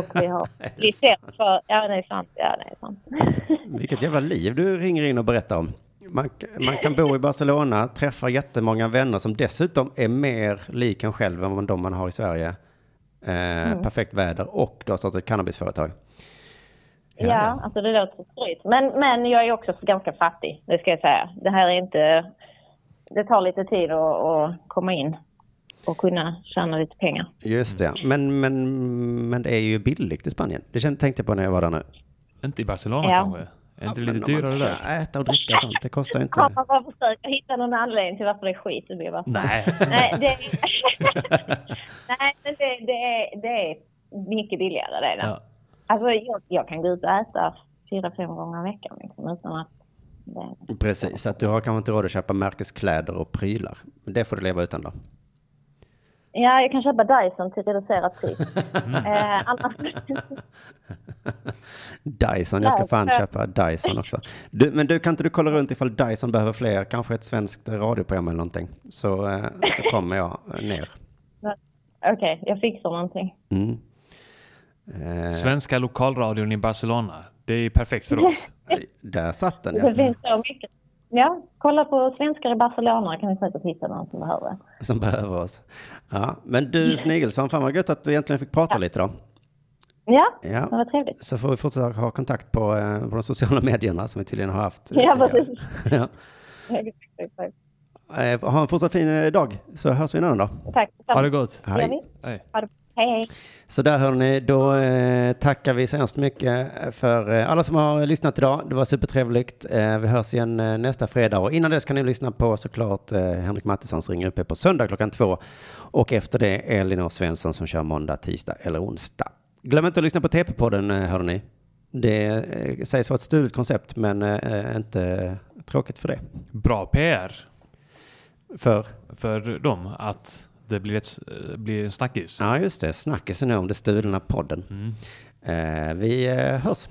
Och vi har licens för... Ja, det är sant. Ja, det är sant. Vilket jävla liv du ringer in och berättar om. Man, man kan bo i Barcelona, träffa jättemånga vänner som dessutom är mer lik en själv än de man har i Sverige. Eh, Mm. Perfekt väder och du har startat ett cannabisföretag. Ja, alltså det låter skryt. Men, men jag är också ganska fattig, det ska jag säga. Det här är inte... Det tar lite tid att, att komma in och kunna tjäna lite pengar. Just det, men, men, men det är ju billigt i Spanien. Det tänkte jag på när jag var där nu. Inte i Barcelona Ja. kanske? Är inte det lite man dyrare ska där? äta och dricka och sånt, det kostar ju Ja, inte. man bara försöker hitta någon anledning till varför det är skit i Barcelona. Nej. Nej, det, Nej men det, det, är, det är mycket billigare det det. Ja. Alltså jag, jag kan gå ut och äta fyra, fem gånger i veckan liksom, utan att det, Precis, att du har kanske inte råd att köpa märkeskläder och prylar. Men det får du leva utan då. Ja, jag kan köpa Dyson till reducerat pris. eh, annars... Dyson, jag ska fan köpa Dyson också. Du, men du, kan inte du kolla runt ifall Dyson behöver fler, kanske ett svenskt radioprogram eller någonting? Så, eh, så kommer jag ner. Okej, jag fixar någonting. Mm. Eh, Svenska lokalradion i Barcelona. Det är perfekt för oss. Där satt den Det ja. finns så mycket. Ja, kolla på svenskar i Barcelona kan ni säkert hitta någon som behöver. Som behöver oss. Ja, men du Snigelsson, fan vad gött att du egentligen fick prata lite då. Ja, Ja. det var trevligt. Så får vi fortsätta ha kontakt på, eh, på de sociala medierna som vi tydligen har haft. Ja, precis. ja. Eh, Ha en fortsatt fin eh, dag, så hörs vi en annan dag. Tack. Ha det gott. Det Hej. Hej. Hej, hej. Så där hörni, då eh, tackar vi så hemskt mycket för eh, alla som har lyssnat idag. Det var supertrevligt. Eh, vi hörs igen eh, nästa fredag och innan dess kan ni lyssna på såklart eh, Henrik Mattissons Ringer uppe på söndag klockan två och efter det Elinor Svensson som kör måndag, tisdag eller onsdag. Glöm inte att lyssna på TP-podden eh, hörni. Det eh, sägs vara ett stulet koncept men eh, inte tråkigt för det. Bra PR. För? För dem att det blir, ett, eh, blir en snackis. Ja just det, snackisen nu om det stulna podden. Eh, vi eh, hörs.